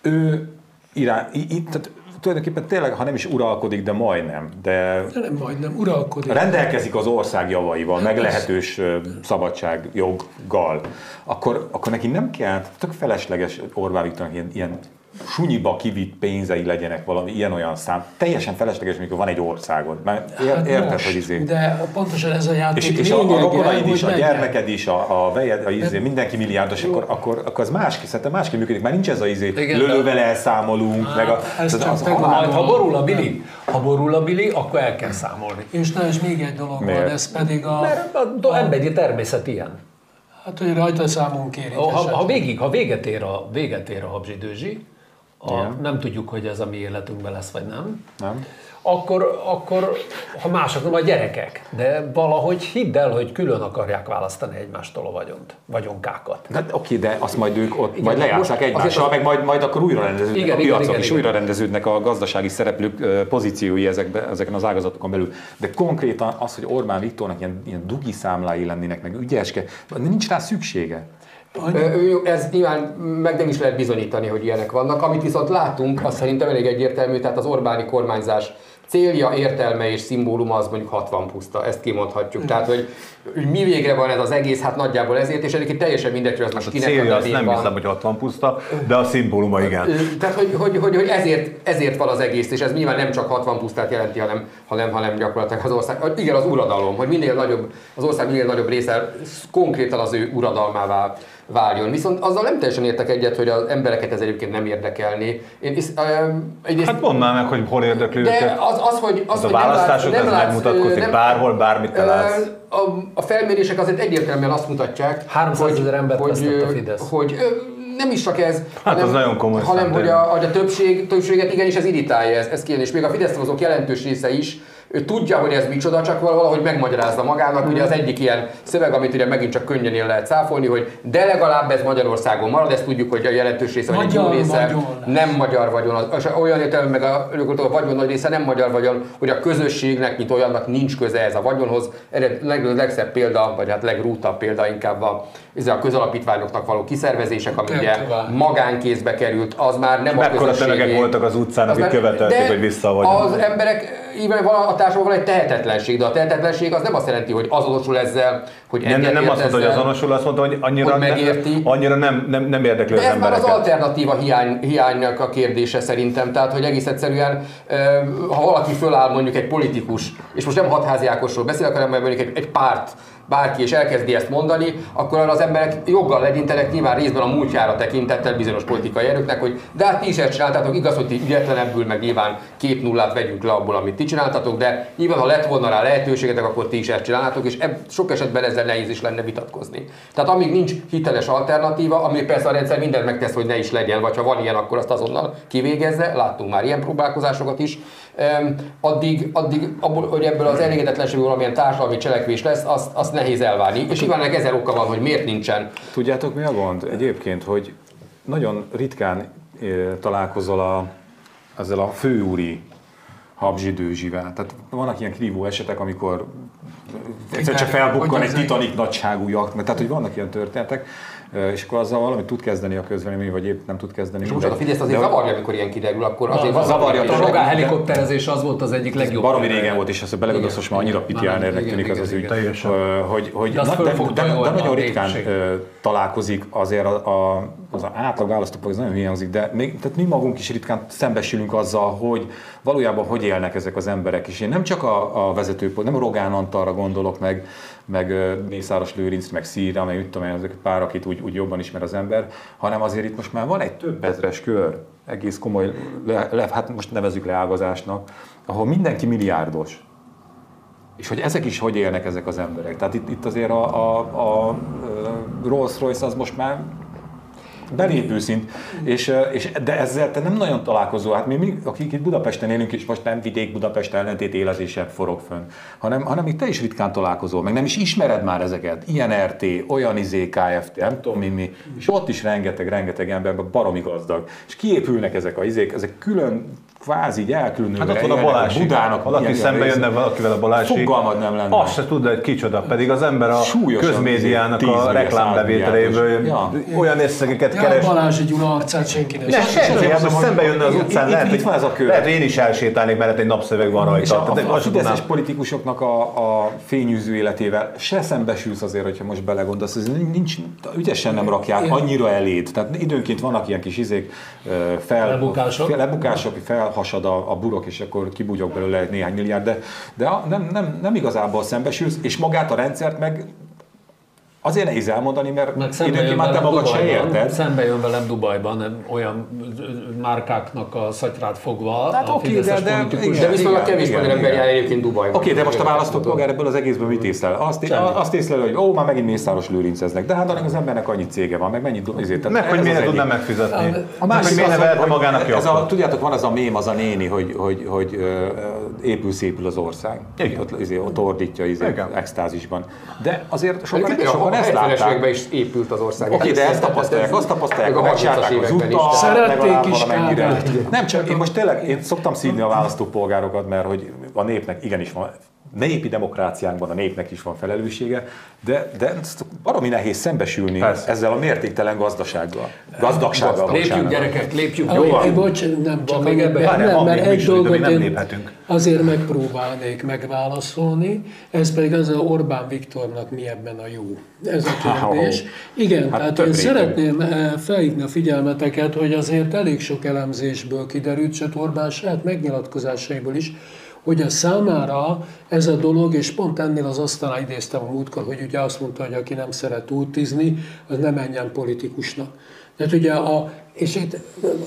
Ő irány, itt, tehát tulajdonképpen tényleg, ha nem is uralkodik, de majdnem. De, de nem majdnem, uralkodik. Rendelkezik az ország javaival, meglehetős szabadságjoggal. Akkor, akkor neki nem kell, tök felesleges Orbán Viktornak ilyen, ilyen sunyiba kivitt pénzei legyenek valami ilyen-olyan szám. Teljesen felesleges, amikor van egy országod. Mert ér, hát érted, most, hogy izé. De pontosan ez a játék És, és a, a rokonaid is, a gyermeked is, a, a vejed, a izé, mindenki milliárdos, akkor, akkor, akkor az másképp, szerintem másképp működik. Már nincs ez a izé, lővel elszámolunk. Hát, meg a, ez az, az, ha, majd, ha borul a bili, ha borul a bili, akkor el kell számolni. És na, és még egy dolog Miért? van, ez pedig a... Mert a, a, emberi természet ilyen. Hát, hogy rajta számunk kéri. Ha, ha, végig, ha véget ér a, véget ér a habzsidőzsi, a, nem tudjuk, hogy ez a mi életünkben lesz, vagy nem. Nem akkor, akkor ha mások nem a gyerekek, de valahogy hidd el, hogy külön akarják választani egymástól a vagyont, vagyonkákat. Hát oké, de azt majd ők ott igen, majd lejátszák egymással, az... meg majd, majd akkor újra rendeződnek igen, a piacok, igen, igen, és újra rendeződnek a gazdasági szereplők pozíciói ezekbe, ezeken az ágazatokon belül. De konkrétan az, hogy Orbán Viktornak ilyen, ilyen dugi számlái lennének, meg ügyeske, nincs rá szüksége. Ez nyilván meg nem is lehet bizonyítani, hogy ilyenek vannak. Amit viszont látunk, az szerintem elég egyértelmű, tehát az Orbáni kormányzás célja, értelme és szimbóluma az mondjuk 60 puszta, ezt kimondhatjuk. Tehát, hogy, hogy mi végre van ez az egész, hát nagyjából ezért, és egyébként teljesen mindegy, hogy az most kinek a célja, azt nem van. hiszem, hogy 60 puszta, de a szimbóluma igen. Tehát, hogy, hogy, hogy, hogy ezért, ezért van az egész, és ez nyilván nem csak 60 pusztát jelenti, hanem, hanem, hanem gyakorlatilag az ország, igen, az uradalom, hogy minél nagyobb, az ország minél nagyobb része konkrétan az ő uradalmává váljon. Viszont azzal nem teljesen értek egyet, hogy az embereket ez egyébként nem érdekelni. Én is, um, egyrészt, hát mondd már meg, hogy hol érdekli de őket. Az, az, hogy, az, az hogy a választások nem, látsz, nem mutatkozik nem, bárhol, bármit te látsz. A, a felmérések azért egyértelműen azt mutatják, 300 ezer embert hogy, a Fidesz. hogy nem is csak ez, hát hanem, az nagyon komoly hanem hogy a, hogy a többség, többséget igenis ez irritálja, ez, ez kijön, és még a Fidesz szavazók jelentős része is ő tudja, hogy ez micsoda, csak valahogy megmagyarázza magának. Mm. Ugye az egyik ilyen szöveg, amit ugye megint csak könnyen el lehet száfolni, hogy de legalább ez Magyarországon marad, ezt tudjuk, hogy a jelentős része, vagy egy része vagyon. nem magyar vagyon. És olyan értelemben meg a, a vagyon nagy része nem magyar vagyon, hogy a közösségnek, mint olyannak nincs köze ez a vagyonhoz. Erre leg, legszebb példa, vagy hát legrútabb példa inkább a, a közalapítványoknak való kiszervezések, ami ugye magánkézbe került, az már nem Mekkora a közösségé. voltak az utcán, akik követelték, hogy vissza Az emberek, így van, társadalomban van egy tehetetlenség, de a tehetetlenség az nem azt jelenti, hogy azonosul ezzel, hogy Nem, nem, nem azt mondta, hogy azonosul, azt mondta, hogy annyira, hogy megérti. Ne, annyira nem, nem, nem érdekli De az ez már az embereket. alternatíva hiány, hiánynak a kérdése szerintem. Tehát, hogy egész egyszerűen, ha valaki föláll mondjuk egy politikus, és most nem hatházi Ákosról beszélek, hanem mondjuk egy, egy párt, bárki és elkezdi ezt mondani, akkor arra az emberek joggal legyintenek nyilván részben a múltjára tekintettel bizonyos politikai erőknek, hogy de hát ti is ezt csináltátok, igaz, hogy ti ügyetlenebbül, meg nyilván két nullát vegyünk le abból, amit ti csináltatok, de nyilván ha lett volna rá lehetőségetek, akkor ti is ezt csinálnátok, és ebb, sok esetben ezzel nehéz is lenne vitatkozni. Tehát amíg nincs hiteles alternatíva, ami persze a rendszer mindent megtesz, hogy ne is legyen, vagy ha van ilyen, akkor azt azonnal kivégezze, láttunk már ilyen próbálkozásokat is, addig, addig abból, hogy ebből az elégedetlenségből valamilyen társadalmi cselekvés lesz, azt, azt nehéz elvárni. És nyilván ennek ezer oka van, hogy miért nincsen. Tudjátok mi a gond? Egyébként, hogy nagyon ritkán eh, találkozol a, ezzel a főúri habzsidőzsivel. Tehát vannak ilyen krívó esetek, amikor egyszer csak felbukkan egy titanik nagyságú jakt, mert tehát hogy vannak ilyen történetek, és akkor azzal valamit tud kezdeni a közvélemény, vagy épp nem tud kezdeni. És most a. Fidesz azért De zavarja, amikor ilyen kiderül, akkor azért van- zavarja, A magán helikopterezés az volt az egyik legjobb. Baromi régen volt, és ezt belegondolsz, most már annyira pitiánernek tűnik az az ügy, hogy, hogy De na, de, de, nagyon a ritkán találkozik azért a, a, az átlag választópolgár, ez nagyon hangzik, de még, tehát mi magunk is ritkán szembesülünk azzal, hogy valójában hogy élnek ezek az emberek. És én nem csak a, a vezetőpont, nem Rogán Antalra gondolok, meg, meg Mészáros Lőrinc, meg Szíra, meg mit tudom én, ezek pár, akit úgy, úgy jobban ismer az ember, hanem azért itt most már van egy több ezres kör, egész komoly, le, le, hát most nevezzük leágazásnak, ahol mindenki milliárdos. És hogy ezek is hogy élnek ezek az emberek. Tehát itt, itt azért a, a, a Rolls Royce az most már belépő szint, és, és, de ezzel te nem nagyon találkozol, hát mi, mi, akik itt Budapesten élünk, és most nem vidék Budapest ellentét életése forog fönn, hanem, hanem itt te is ritkán találkozol, meg nem is ismered már ezeket, ilyen RT, olyan izé, KFT, nem tudom mi, mi, és ott is rengeteg, rengeteg ember, baromi gazdag, és kiépülnek ezek a izék, ezek külön kvázi így elkülönülve Hát ott van a Balázsi. Budának, Valaki szembe ilyen jönne része. valakivel a Balázsi. Fogalmad nem lenne. Azt se tudod, hogy kicsoda, pedig az ember a Súlyosan közmédiának a reklámbevételéből Ja. olyan összegeket Ja, keres. Balázsi Gyula arcát senki nem Ne, senki, hát most szembe jönne az utcán, itt- lehet, itt hogy, van ez a kör. lehet, én is elsétálnék, mert egy napszöveg van És rajta. a, Tehát a, a sem fideszes politikusoknak a, a fényűző életével se szembesülsz azért, hogyha most belegondolsz, ez nincs, ügyesen nem rakják annyira eléd. Tehát időnként vannak ilyen kis izék, fel, Lebukások. fel- felhasad a, a burok, és akkor kibugyog belőle néhány milliárd, de, de nem, nem, nem igazából szembesülsz, és magát a rendszert meg azért nehéz elmondani, mert Meg időnként már te magad se Dubajban, érted. szembe jön velem Dubajban olyan márkáknak a szatyrát fogva Hát a oké, de- de- igen. De viszonylag kevés igen, magyar ember jár egyébként Dubajban. Oké, de most a választópolgár ebből az egészből mit észlel? Azt, Semmi. azt észlel, hogy ó, már megint Mészáros lőrinceznek, de hát annak az embernek annyi cége van, meg mennyit ezért. Meg, hogy miért tudná megfizetni. A másik hogy miért nevelte magának ez a. Tudjátok, van az a mém, az a néni, hogy, hogy, hogy, épül szépül az ország. Igen. Ott, ott ordítja izé, extázisban. De azért sokan, sokan a ezt 70-es látták. is épült az ország. Oké, de ezt tapasztalják, azt tapasztalják, Meg a 30-as megcsárták az utat, Szerették is. Nem csak, én most tényleg, én szoktam szídni a választópolgárokat, mert hogy a népnek igenis van, népi demokráciánkban a népnek is van felelőssége, de, de baromi nehéz szembesülni Persze. ezzel a mértéktelen gazdasággal. Gazdagsággal. Lépjünk bocsánat. gyerekek, lépjünk. Jó, van. bocs, nem csak még ebben? nem, nem, mert egy dolgot nem léphetünk. azért megpróbálnék megválaszolni, ez pedig az, hogy Orbán Viktornak mi ebben a jó. Ez a kérdés. Igen, Hát tehát én szeretném eh, felhívni a figyelmeteket, hogy azért elég sok elemzésből kiderült, sőt Orbán saját megnyilatkozásaiból is, hogy a számára ez a dolog, és pont ennél az asztalán idéztem a múltkor, hogy ugye azt mondta, hogy aki nem szeret útizni, az nem menjen politikusnak. Tehát ugye a, és itt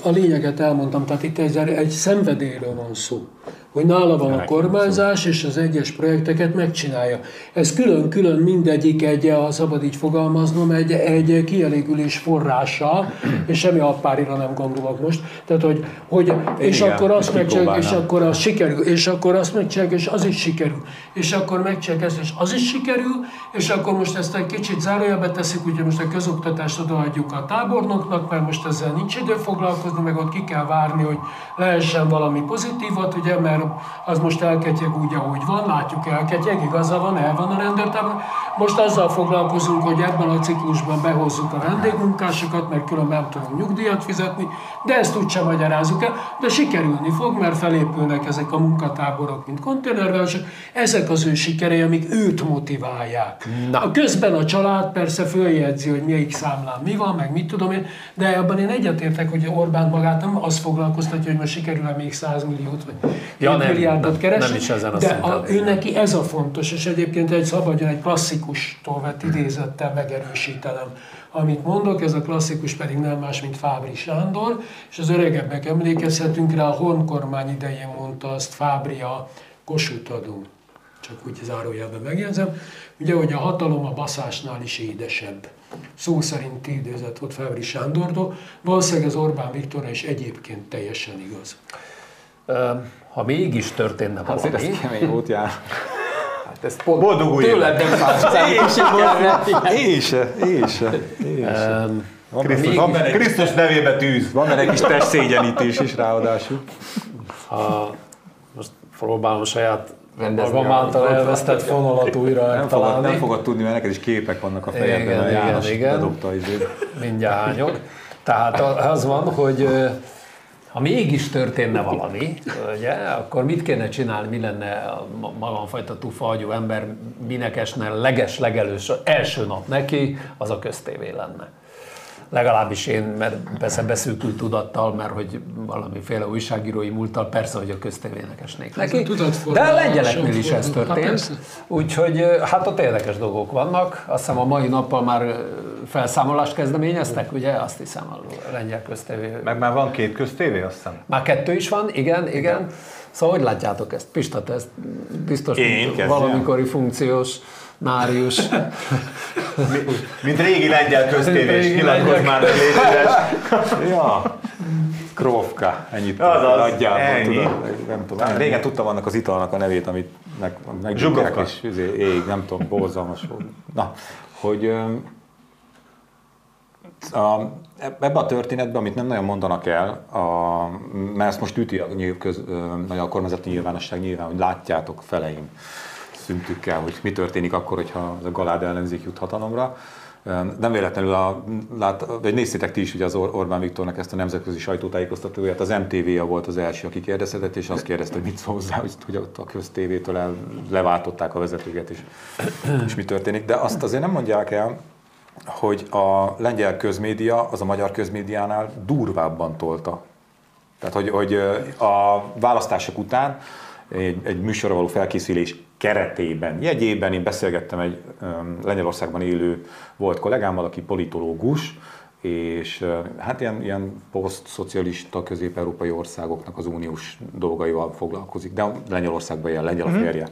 a lényeget elmondtam, tehát itt egy, egy szenvedélyről van szó, hogy nála van a kormányzás, és az egyes projekteket megcsinálja. Ez külön-külön mindegyik egy, ha szabad így fogalmaznom, egy, egy kielégülés forrása, és semmi appárira nem gondolok most. Tehát, hogy, hogy és igen, akkor azt és megcsinálják, és akkor az sikerül, és akkor azt megcsinálják, és az is sikerül, és akkor megcsinálják ezt, és az is sikerül, és akkor most ezt egy kicsit zárójelbe teszik, ugye most a közoktatást odaadjuk a tábornoknak, mert most ezzel nincs idő foglalkozni, meg ott ki kell várni, hogy lehessen valami pozitívat, ugye, mert az most elketyeg úgy, ahogy van, látjuk elketyeg, igaza van, el van a rendőrtábor, Most azzal foglalkozunk, hogy ebben a ciklusban behozzuk a vendégmunkásokat, mert különben nem tudunk nyugdíjat fizetni, de ezt úgysem magyarázzuk el, de sikerülni fog, mert felépülnek ezek a munkatáborok, mint konténervárosok. Ezek az ő sikerei, amik őt motiválják. Na. A közben a család persze följegyzi, hogy melyik számlán mi van, meg mit tudom én, de abban én egyetértek, hogy Orbán magát nem az foglalkoztatja, hogy most sikerül-e még 100 milliót vagy Ja, ja, nem, milliárdot nem, keresni. de a, ő neki ez a fontos, és egyébként egy szabadjon egy klasszikustól vett idézettel megerősítelem. Amit mondok, ez a klasszikus pedig nem más, mint Fábri Sándor, és az öregebbek emlékezhetünk rá, a honkormány idején mondta azt Fábri a Kossuth adó. Csak úgy zárójelben megjegyzem. Ugye, hogy a hatalom a baszásnál is édesebb. Szó szerint idézet volt Fábri Sándortól. Valószínűleg ez Orbán Viktorra is egyébként teljesen igaz. Ha mégis történne Azért valami, ez kemény volt jár. Hát ez pont Boldog új tőled nem számít. Én se, én se. Krisztus, van, Krisztus nevébe tűz. van benne egy kis testszégyenítés is ráadásul. ha most próbálom saját magam a- által elvesztett fonalat újra Nem fogod, találni. nem fogod tudni, mert neked is képek vannak a Igen, fejedben, a igen, János igen. bedobta izét. mindjárt hányok. Tehát az van, hogy ha mégis történne valami, ugye, akkor mit kéne csinálni, mi lenne a ma- magamfajta tufahagyú ember, minek esne leges legelős első nap neki, az a köztévé lenne. Legalábbis én, mert persze beszűkült tudattal, mert hogy valamiféle újságírói múlttal persze, hogy a köztévének esnék neki. De a lengyeleknél is ez történt. Úgyhogy hát ott érdekes dolgok vannak. Azt hiszem a mai nappal már felszámolást kezdeményeztek, ugye? Azt hiszem a lengyel köztévé. Meg már van két köztévé, azt hiszem. Már kettő is van, igen, igen. Szóval hogy látjátok ezt? Pista, te ezt biztos Én valamikori funkciós nárius. Mint régi lengyel köztévés, nyilatkozz már meg légy. Ja, Krovka, ennyit Azaz, nagyjából ennyi. tudom. Nem tudom. Nem, régen tudtam annak az italnak a nevét, amit meg, meg Zsubrovka. és izé, ég, nem tudom, borzalmas volt. Na, hogy a, ebbe a történetben, amit nem nagyon mondanak el, a, mert ezt most üti a, nyilv- köz, nagyon a kormányzati nyilvánosság nyilván, hogy látjátok feleim szüntükkel, hogy mi történik akkor, hogyha a Galád ellenzék jut hatalomra. Nem véletlenül, a, lát, vagy néztétek ti is ugye az Or- Orbán Viktornak ezt a nemzetközi sajtótájékoztatóját, az MTV-ja volt az első, aki kérdezhetett, és azt kérdezte, hogy mit szól hozzá, hogy, hogy ott a köztévétől el, leváltották a vezetőket, és, és mi történik. De azt azért nem mondják el, hogy a lengyel közmédia az a magyar közmédiánál durvábban tolta. Tehát, hogy, hogy a választások után egy, egy műsorra való felkészülés keretében, jegyében én beszélgettem egy öm, Lengyelországban élő volt kollégámmal, aki politológus, és hát ilyen, ilyen posztszocialista közép-európai országoknak az uniós dolgaival foglalkozik, de Lengyelországban ilyen lengyel a férje.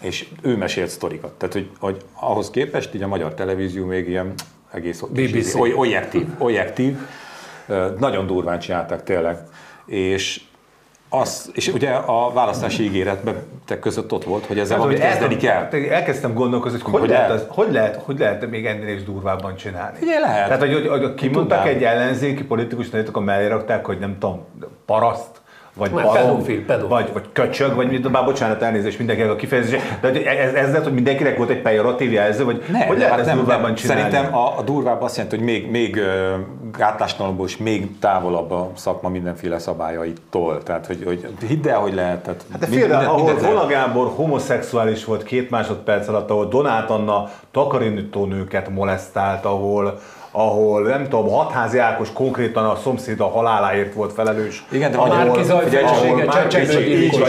És ő mesélt sztorikat. Tehát, hogy, hogy ahhoz képest így a magyar televízió még ilyen egész BBC. oly- objektív, objektív, nagyon durván csinálták tényleg. És az, és ugye a választási ígéretben te között ott volt, hogy ezzel valamit kezdeni kell. Hát, Elkezdtem gondolkozni, hogy hogy, Hogy lehet, el? az, hogy, lehet, hogy lehet még ennél is durvábban csinálni. Ugye lehet. Tehát, hogy, hogy, hogy kimondtak egy ellenzéki politikus, akkor mellé rakták, hogy nem tudom, paraszt, vagy Már barom, pedofil, pedofil. Vagy, vagy köcsög, vagy mit, bár bocsánat, elnézést mindenkinek a kifejezés, de hogy ez, ez lehet, hogy mindenkinek volt egy pejoratív jelző, vagy Nem, hogy lehet ezt nem, durvábban nem. csinálni? Szerintem a, a durvább azt jelenti, hogy még, még gátlástalanabb és még távolabb a szakma mindenféle szabályaitól. Tehát, hogy, hogy hidd el, hogy lehet. Tehát Hát de félre, mindent- ahol. Vola Gábor homoszexuális volt két másodperc alatt, ahol Donát Anna takarítónőket molesztált, ahol, ahol nem tudom, hatházi Ákos konkrétan a szomszéd a haláláért volt felelős. Igen, de A magyar- Márki Zaj ahol így van,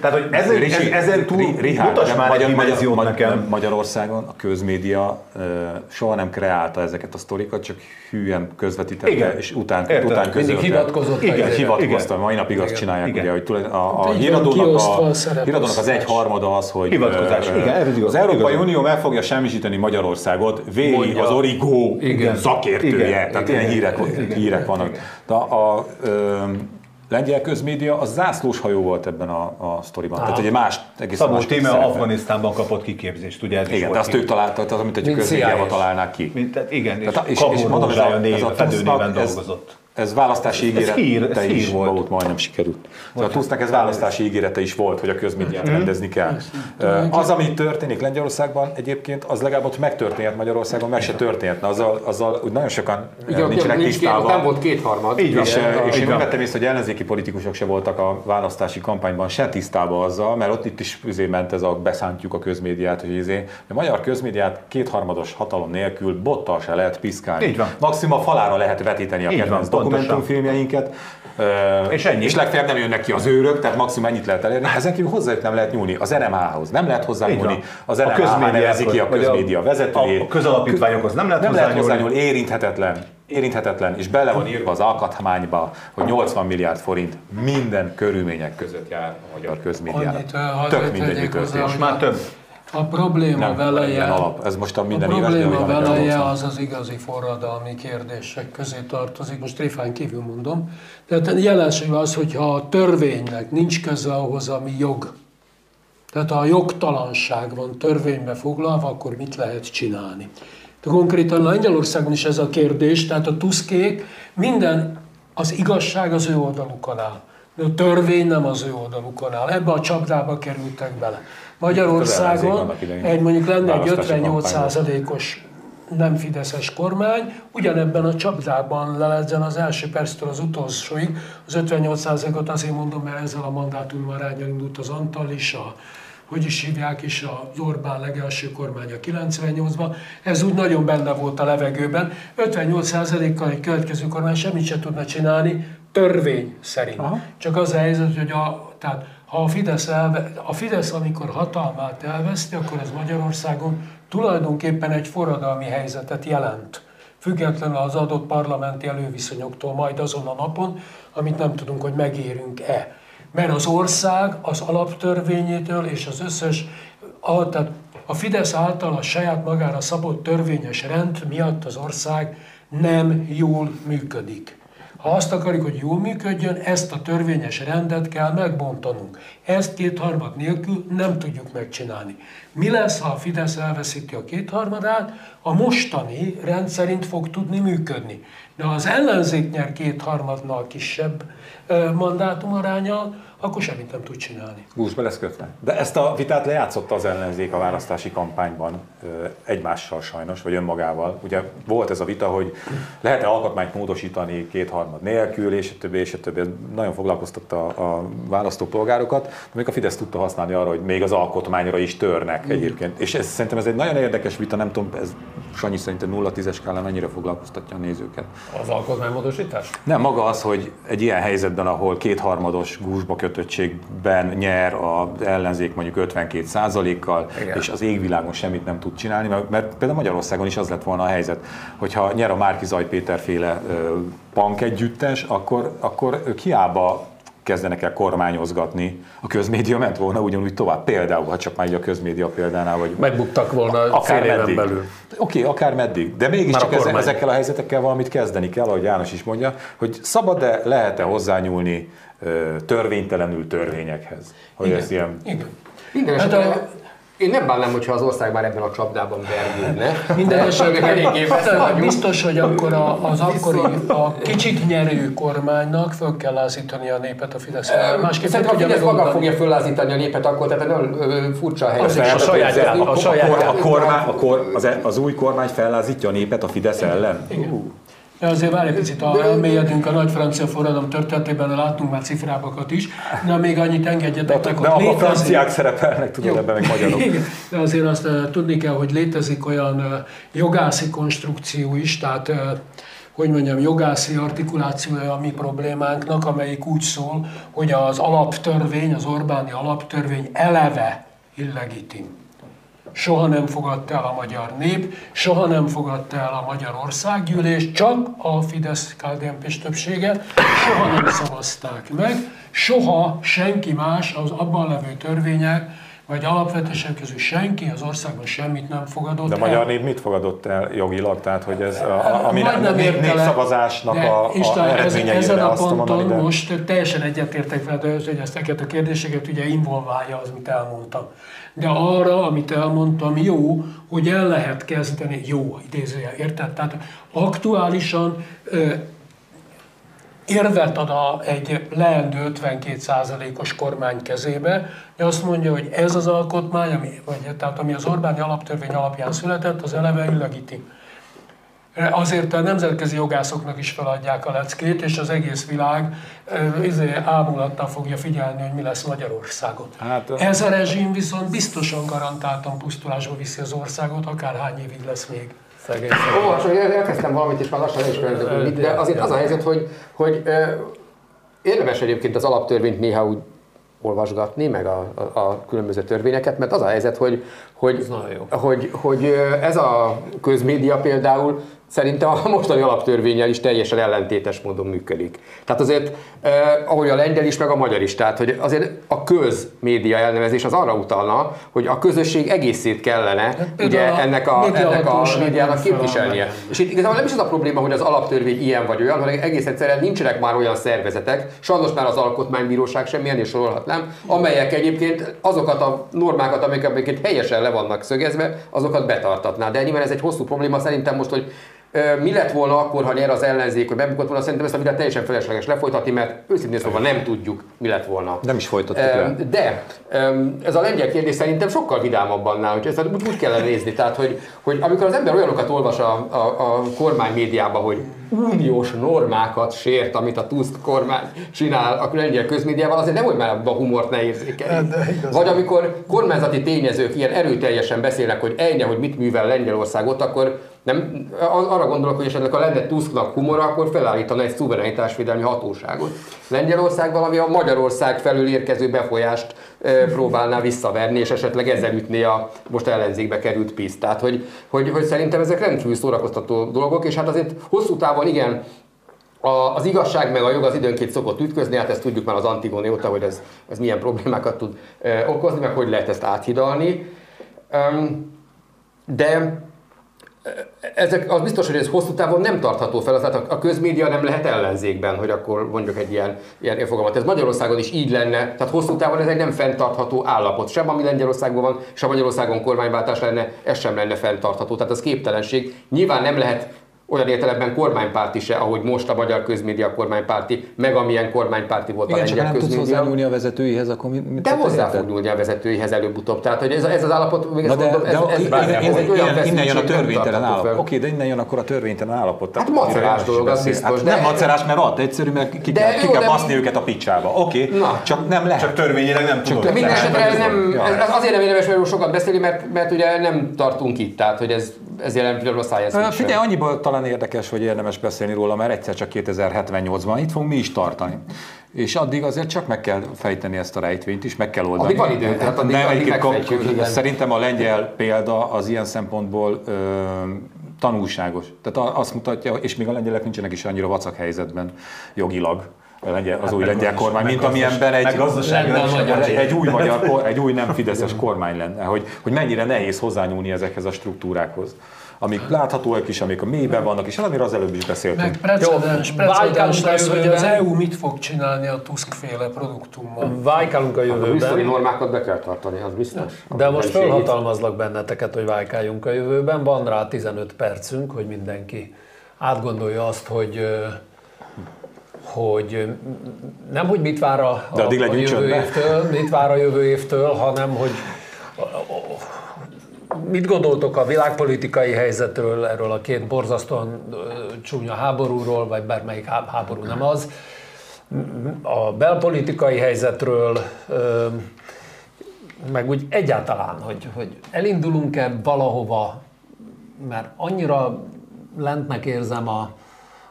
Tehát, hogy ezen, Ricsi, ezen túl Ri- Richard, mutas de már egy dimenziót Magyar- nekem. Magyarországon a közmédia ö, soha nem kreálta ezeket a sztorikat, csak hűen közvetítette, Igen. és után, Értem. után Mindig közölte. hivatkozott a Igen, hivatkoztam, mai napig azt csinálják, Igen. ugye, hogy a, a híradónak, a, híradónak az egy harmada az, hogy Hivatkozás. Igen, ez igaz. az Európai. Unió meg fogja semmisíteni Magyarországot, Véli az Origó Igen. Szakértője, Igen. tehát Igen. ilyen hírek, Igen. hírek vannak. De a, a ö, lengyel közmédia az zászlós hajó volt ebben a, a sztoriban. Tehát egy más, egész Szabó más Tíme. Afganisztánban kapott kiképzést, ugye ez is Igen, de azt ők találtak, tehát amit egy közmédiában CIA-s. találnálnak ki. Mint, tehát igen, és, Tehát, és- Kabul és mondom, ez a- ez a ez- dolgozott. Ez választási ígérete ez hír, ez is hír volt. volt. majdnem sikerült. Szóval a ez választási ígérete is volt, hogy a közmédiát Mhm. rendezni kell. Az, ami történik Lengyelországban egyébként, az legalább ott megtörténhet Magyarországon, meg se történhetne. Azzal, azzal úgy nagyon sokan ott nincsenek nincs ott nem tisztában. volt kétharmad. Így van. És, és így én vettem észre, hogy ellenzéki politikusok se voltak a választási kampányban se tisztában azzal, mert ott itt is üzé ment ez a beszántjuk a közmédiát, hogy izé, a magyar közmédiát kétharmados hatalom nélkül bottal se lehet piszkálni. Így van. Maximum a falára lehet vetíteni a kedvenc. Dokumentumfilmjeinket. Ö, És ennyi. És legfeljebb nem jönnek ki az őrök, tehát maximum ennyit lehet elérni. Ezen kívül hozzájuk nem lehet nyúlni. Az RMH-hoz nem lehet Így hozzányúlni. van. Az A közmédiához, nevezi ki a a- közmédia vezetőjét. a közalapítványokhoz nem lehet nem lehet hozzányúlni. hozzányúlni, érinthetetlen. Érinthetetlen, és bele van írva az alkotmányba, hogy 80 milliárd forint minden körülmények között jár a magyar hadd Tök mindegy, mi hozzá, történik. Most már több. A probléma Nem, veleje, alap. Ez most a minden a éves, probléma van veleje az az igazi forradalmi kérdések közé tartozik, most tréfán kívül mondom. Tehát jelenség az, hogyha a törvénynek nincs köze ahhoz, ami jog, tehát ha a jogtalanság van törvénybe foglalva, akkor mit lehet csinálni? De konkrétan Lengyelországban is ez a kérdés, tehát a tuszkék minden, az igazság az ő oldalukon áll. De a törvény nem az ő oldalukon áll. Ebbe a csapdába kerültek bele. Magyarországon egy mondjuk lenne egy Választási 58 kampányban. százalékos nem fideszes kormány, ugyanebben a csapdában leledzen az első perctől az utolsóig. Az 58%-ot azért mondom, mert ezzel a mandátum arányal indult az Antal is, a, hogy is hívják is, az Orbán legelső kormánya 98-ban. Ez úgy nagyon benne volt a levegőben. 58%-kal egy következő kormány semmit se tudna csinálni, törvény szerint. Aha. Csak az a helyzet, hogy a, tehát ha a Fidesz, elve, a Fidesz, amikor hatalmát elveszti, akkor ez Magyarországon tulajdonképpen egy forradalmi helyzetet jelent. Függetlenül az adott parlamenti előviszonyoktól majd azon a napon, amit nem tudunk, hogy megérünk-e. Mert az ország az alaptörvényétől és az összes, a, tehát a Fidesz által a saját magára szabott törvényes rend miatt az ország nem jól működik. Ha azt akarjuk, hogy jól működjön, ezt a törvényes rendet kell megbontanunk. Ezt kétharmad nélkül nem tudjuk megcsinálni. Mi lesz, ha a Fidesz elveszíti a kétharmadát? A mostani rend szerint fog tudni működni. De ha az ellenzék nyer kétharmadnál kisebb mandátumarányal, akkor semmit nem tud csinálni. Gúzsba lesz kötve. De ezt a vitát lejátszotta az ellenzék a választási kampányban egymással sajnos, vagy önmagával. Ugye volt ez a vita, hogy lehet-e alkotmányt módosítani kétharmad nélkül, és a többi, és a többi. Ez nagyon foglalkoztatta a választópolgárokat, de még a Fidesz tudta használni arra, hogy még az alkotmányra is törnek egyébként. És ez, szerintem ez egy nagyon érdekes vita, nem tudom, ez Sanyi szerintem 0-10-es skálán mennyire foglalkoztatja a nézőket. Az alkotmánymódosítás? Nem, maga az, hogy egy ilyen helyzetben, ahol kétharmados gúzsba kötöttségben nyer az ellenzék mondjuk 52 kal és az égvilágon semmit nem tud csinálni, mert, mert például Magyarországon is az lett volna a helyzet, hogyha nyer a Márki Zaj Péter féle ö, punk együttes, akkor, akkor ők hiába kezdenek el kormányozgatni, a közmédia ment volna ugyanúgy tovább. Például, ha csak már így a közmédia példánál, vagy Megbuktak volna fél éven meddig. belül. Oké, okay, akár meddig. De mégiscsak Már a eze- kormány. ezekkel a helyzetekkel valamit kezdeni kell, ahogy János is mondja, hogy szabad-e, lehet-e hozzányúlni törvénytelenül törvényekhez. Hogy Igen. ez ilyen... Igen. Minden Hát a- én nem bánnám, hogyha az ország már ebben a csapdában vergődne. Minden De esetre eléggé vagyunk. biztos, hogy akkor a, az akkori, a kicsit nyerő kormánynak föl kell lázítani a népet a Fidesz. Másképp Szerintem a Fidesz maga fogja föllázítani a népet akkor, tehát nagyon furcsa helyzet. Az a sajátját, a, a a, sajátját. a, kormány, a kor, az, az új kormány fellázítja a népet a Fidesz ellen? Igen. De azért várj egy picit, ha elmélyedünk a nagy francia forradalom történetében, látunk már cifrábakat is, de még annyit engedjetek meg, De hogy abban létezik- franciák szerepelnek, tudod, ebben meg magyarok. De azért azt eh, tudni kell, hogy létezik olyan eh, jogászi konstrukció is, tehát eh, hogy mondjam, jogászi artikulációja a mi problémánknak, amelyik úgy szól, hogy az alaptörvény, az Orbáni alaptörvény eleve illegitim. Soha nem fogadta el a magyar nép, soha nem fogadta el a magyar országgyűlés, csak a fidesz kdnp többsége, soha nem szavazták meg, soha senki más az abban levő törvények, vagy alapvetések közül senki az országban semmit nem fogadott De el. magyar nép mit fogadott el jogilag? Tehát, hogy ez, a, a, ami nem népszavazásnak a, a István, ez, eredményeire ezen a ponton mondani, de... most teljesen egyetértek veled, hogy ezeket a kérdéseket ugye involválja az, amit elmondtam. De arra, amit elmondtam, jó, hogy el lehet kezdeni, jó, idézője, érted? Tehát aktuálisan érvet ad a, egy leendő 52%-os kormány kezébe, hogy azt mondja, hogy ez az alkotmány, ami, vagy, tehát ami az Orbáni alaptörvény alapján született, az eleve illegitim. Azért a nemzetközi jogászoknak is feladják a leckét, és az egész világ izé, ámulattal fogja figyelni, hogy mi lesz Magyarországon. Hát, Ez a rezsim viszont biztosan garantáltan pusztulásba viszi az országot, akárhány évig lesz még. Szegény, szegény. Ó, elkezdtem valamit, és már lassan is kérdezik, de azért az a helyzet, hogy, hogy érdemes egyébként az alaptörvényt néha úgy olvasgatni, meg a, a, a különböző törvényeket, mert az a helyzet, hogy, hogy, hogy, hogy ez a közmédia például szerintem a mostani alaptörvényel is teljesen ellentétes módon működik. Tehát azért, eh, ahogy a lengyel is, meg a magyar is, tehát hogy azért a közmédia elnevezés az arra utalna, hogy a közösség egészét kellene hát, ugye ennek a, ennek a médiának képviselnie. És itt igazából nem is az a probléma, hogy az alaptörvény ilyen vagy olyan, hanem egész egyszerűen nincsenek már olyan szervezetek, sajnos már az alkotmánybíróság sem, ennél sorolhatnám, amelyek egyébként azokat a normákat, amelyek helyesen le vannak szögezve, azokat betartatná. De nyilván ez egy hosszú probléma, szerintem most, hogy mi lett volna akkor, ha nyer az ellenzék, hogy bebukott volna, szerintem ezt a vitát teljesen felesleges lefolytatni, mert őszintén szóval nem tudjuk, mi lett volna. Nem is folytatjuk le. De ez a lengyel kérdés szerintem sokkal vidámabb annál, hogy ezt úgy, úgy kellene nézni. Tehát, hogy, hogy amikor az ember olyanokat olvas a, a, a kormány médiában, hogy uniós normákat sért, amit a Tusk kormány csinál a lengyel közmédiával, azért nem, hogy már a humort ne érzékelj. Vagy amikor kormányzati tényezők ilyen erőteljesen beszélnek, hogy ennyi, hogy mit művel Lengyelország ott, akkor nem, arra gondolok, hogy esetleg a lenne Tusknak humora, akkor felállítana egy szuverenitásvédelmi hatóságot. Lengyelország valami a Magyarország felül érkező befolyást e, próbálná visszaverni, és esetleg ezzel ütné a most ellenzékbe került piszt. Tehát, hogy, hogy, hogy szerintem ezek rendkívül szórakoztató dolgok, és hát azért hosszú távon igen, a, az igazság meg a jog az időnként szokott ütközni, hát ezt tudjuk már az Antigóni óta, hogy ez, ez milyen problémákat tud e, okozni, meg hogy lehet ezt áthidalni. Um, de ezek, az biztos, hogy ez hosszú távon nem tartható fel, tehát a közmédia nem lehet ellenzékben, hogy akkor mondjuk egy ilyen, ilyen fogalmat. Ez Magyarországon is így lenne, tehát hosszú távon ez egy nem fenntartható állapot. Sem ami Lengyelországban van, sem Magyarországon kormányváltás lenne, ez sem lenne fenntartható. Tehát az képtelenség. Nyilván nem lehet olyan értelemben kormánypárti se, ahogy most a magyar közmédia kormánypárti, meg amilyen kormánypárti volt Igen, a lengyel közmédia. Tudsz hozzányúlni a vezetőihez, akkor mit, mit De hozzá fog nyúlni a vezetőihez előbb-utóbb. Tehát, hogy ez, ez az állapot, még ezt de, mondom, ez, de, ez, ez, ez, ez olyan innen jön a törvénytelen állapot. Oké, de innen jön akkor a törvénytelen állapot. Hát macerás dolog, az biztos. Hát nem macerás, mert ad, egyszerű, mert ki kell, ki kell baszni őket a picsába. Oké, csak nem lehet. Csak törvényileg nem tudod. Minden esetre nem, azért nem érdemes erről sokat beszélni, mert, mert ugye nem tartunk itt, tehát hogy ez, ez jelen pillanatban a száj. Figyelj, annyiból talán érdekes, hogy érdemes beszélni róla, mert egyszer csak 2078-ban itt fogunk mi is tartani. És addig azért csak meg kell fejteni ezt a rejtvényt is, meg kell oldani. Addig van idő, tehát addig, Nem, addig addig Szerintem a lengyel példa az ilyen szempontból ö, tanulságos. Tehát azt mutatja, és még a lengyelek nincsenek is annyira vacak helyzetben jogilag, az hát új lengyel kormány, mint amilyenben egy, egy, egy, új magyar, egy új nem fideszes kormány lenne, hogy, hogy mennyire nehéz hozzányúlni ezekhez a struktúrákhoz amik láthatóak is, amik a mélyben vannak, és amire az előbb is beszéltünk. Meg precedens, precedens lesz, hogy az EU mit fog csinálni a Tusk-féle produktummal. Vájkálunk a jövőben. A normákat be kell tartani, az biztos. De most felhatalmazlak benneteket, hogy vájkáljunk a jövőben. Van rá 15 percünk, hogy mindenki átgondolja azt, hogy hogy nem, hogy mit vár a, a, a jövő évtől, mit vár a jövő évtől, hanem hogy Mit gondoltok a világpolitikai helyzetről, erről a két borzasztóan csúnya háborúról, vagy bármelyik háború nem az, a belpolitikai helyzetről, meg úgy egyáltalán, hogy, hogy elindulunk-e valahova, mert annyira lentnek érzem a,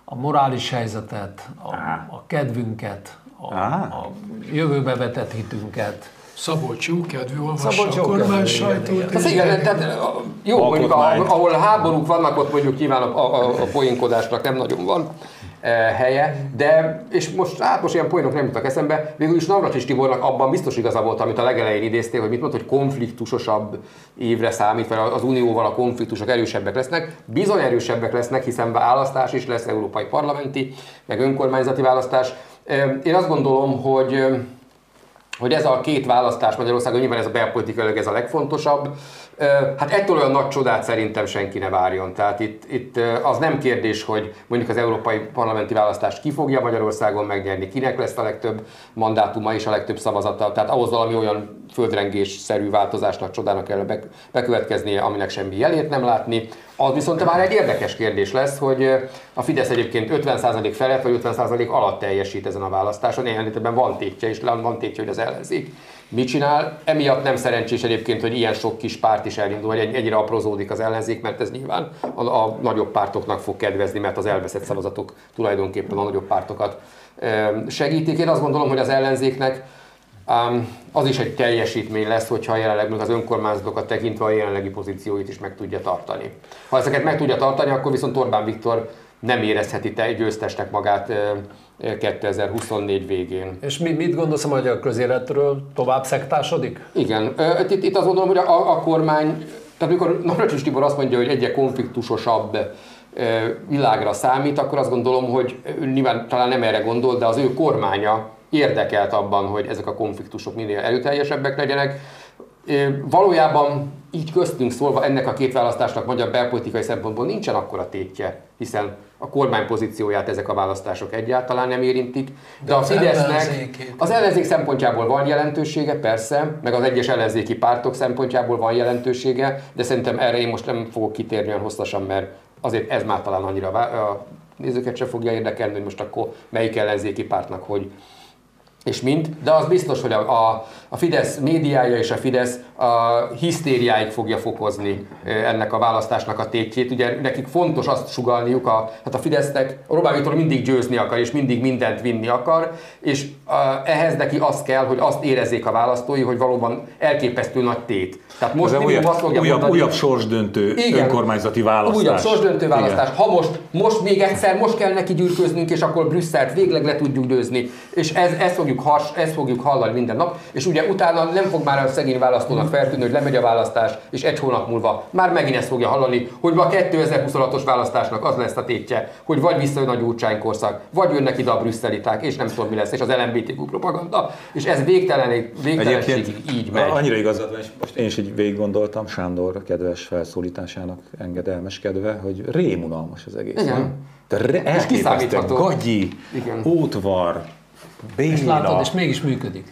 a morális helyzetet, a, a kedvünket, a, a jövőbe vetett hitünket, Szabolcs kedvű olvassa a kormány sajtót. Az igen, tehát jó, mondjuk ahol háborúk vannak, ott mondjuk nyilván a, a, a poénkodásnak nem nagyon van helye, de, és most, hát most ilyen poénok nem jutnak eszembe, végül is Navracsis Tibornak abban biztos igaza volt, amit a legelején idéztél, hogy mit mondta, hogy konfliktusosabb évre számít, mert az Unióval a konfliktusok erősebbek lesznek, bizony erősebbek lesznek, hiszen választás is lesz, európai parlamenti, meg önkormányzati választás. Én azt gondolom, hogy hogy ez a két választás Magyarországon, nyilván ez a belpolitikailag ez a legfontosabb, Hát ettől olyan nagy csodát szerintem senki ne várjon. Tehát itt, itt az nem kérdés, hogy mondjuk az európai parlamenti választást ki fogja Magyarországon megnyerni, kinek lesz a legtöbb mandátuma és a legtöbb szavazata. Tehát ahhoz valami olyan földrengés-szerű változásnak, csodának kell bekövetkeznie, aminek semmi jelét nem látni. Az viszont már egy érdekes kérdés lesz, hogy a Fidesz egyébként 50% felett vagy 50% alatt teljesít ezen a választáson. Ilyen van tétje, és van tétje, hogy az ellenzék mit csinál. Emiatt nem szerencsés egyébként, hogy ilyen sok kis párt is elindul, vagy ennyire aprózódik az ellenzék, mert ez nyilván a, a nagyobb pártoknak fog kedvezni, mert az elveszett szavazatok tulajdonképpen a nagyobb pártokat segítik. Én azt gondolom, hogy az ellenzéknek az is egy teljesítmény lesz, hogyha jelenleg még az önkormányzatokat tekintve a jelenlegi pozícióit is meg tudja tartani. Ha ezeket meg tudja tartani, akkor viszont Orbán Viktor nem érezheti te győztesnek magát 2024 végén. És mi, mit gondolsz a magyar közéletről? Tovább szektásodik? Igen. Itt, itt azt gondolom, hogy a, a kormány, tehát amikor Navracsis Tibor azt mondja, hogy egyre konfliktusosabb világra számít, akkor azt gondolom, hogy nyilván talán nem erre gondol, de az ő kormánya érdekelt abban, hogy ezek a konfliktusok minél erőteljesebbek legyenek. Valójában így köztünk szólva ennek a két választásnak magyar belpolitikai szempontból nincsen akkora tétje, hiszen a kormány pozícióját ezek a választások egyáltalán nem érintik. De, de a Fidesznek az ellenzék szempontjából van jelentősége, persze, meg az egyes ellenzéki pártok szempontjából van jelentősége, de szerintem erre én most nem fogok kitérni olyan hosszasan, mert azért ez már talán annyira a nézőket se fogja érdekelni, hogy most akkor melyik ellenzéki pártnak hogy és mind, de az biztos, hogy a, a, a Fidesz médiája és a Fidesz a hisztériáig fogja fokozni ennek a választásnak a tétjét. Ugye nekik fontos azt sugalniuk, a, hát a Fidesznek, Viktor mindig győzni akar, és mindig mindent vinni akar, és a, ehhez neki az kell, hogy azt érezzék a választói, hogy valóban elképesztő nagy tét. Tehát most újabb, azt fogja újabb, mondani, újabb sorsdöntő igen, önkormányzati választás. Újabb sorsdöntő választás. Igen. Ha most, most még egyszer, most kell neki gyűrköznünk, és akkor Brüsszelt végleg le tudjuk győzni. És ez, ez fogjuk fogjuk, has, ezt fogjuk hallani minden nap, és ugye utána nem fog már a szegény választónak feltűnni, hogy lemegy a választás, és egy hónap múlva már megint ezt fogja hallani, hogy a 2026-os választásnak az lesz a tétje, hogy vagy visszajön a gyurcsány korszak, vagy jönnek ide a brüsszeliták, és nem tudom mi lesz, és az LMBTQ propaganda, és ez végtelen, végtelenségig így megy. Annyira igazad van, és most én is így végig gondoltam Sándor kedves felszólításának engedelmeskedve, hogy rémunalmas az egész. Igen. De re- elképesztő, gagyi, Igen. útvar, béna. És látod, és mégis működik.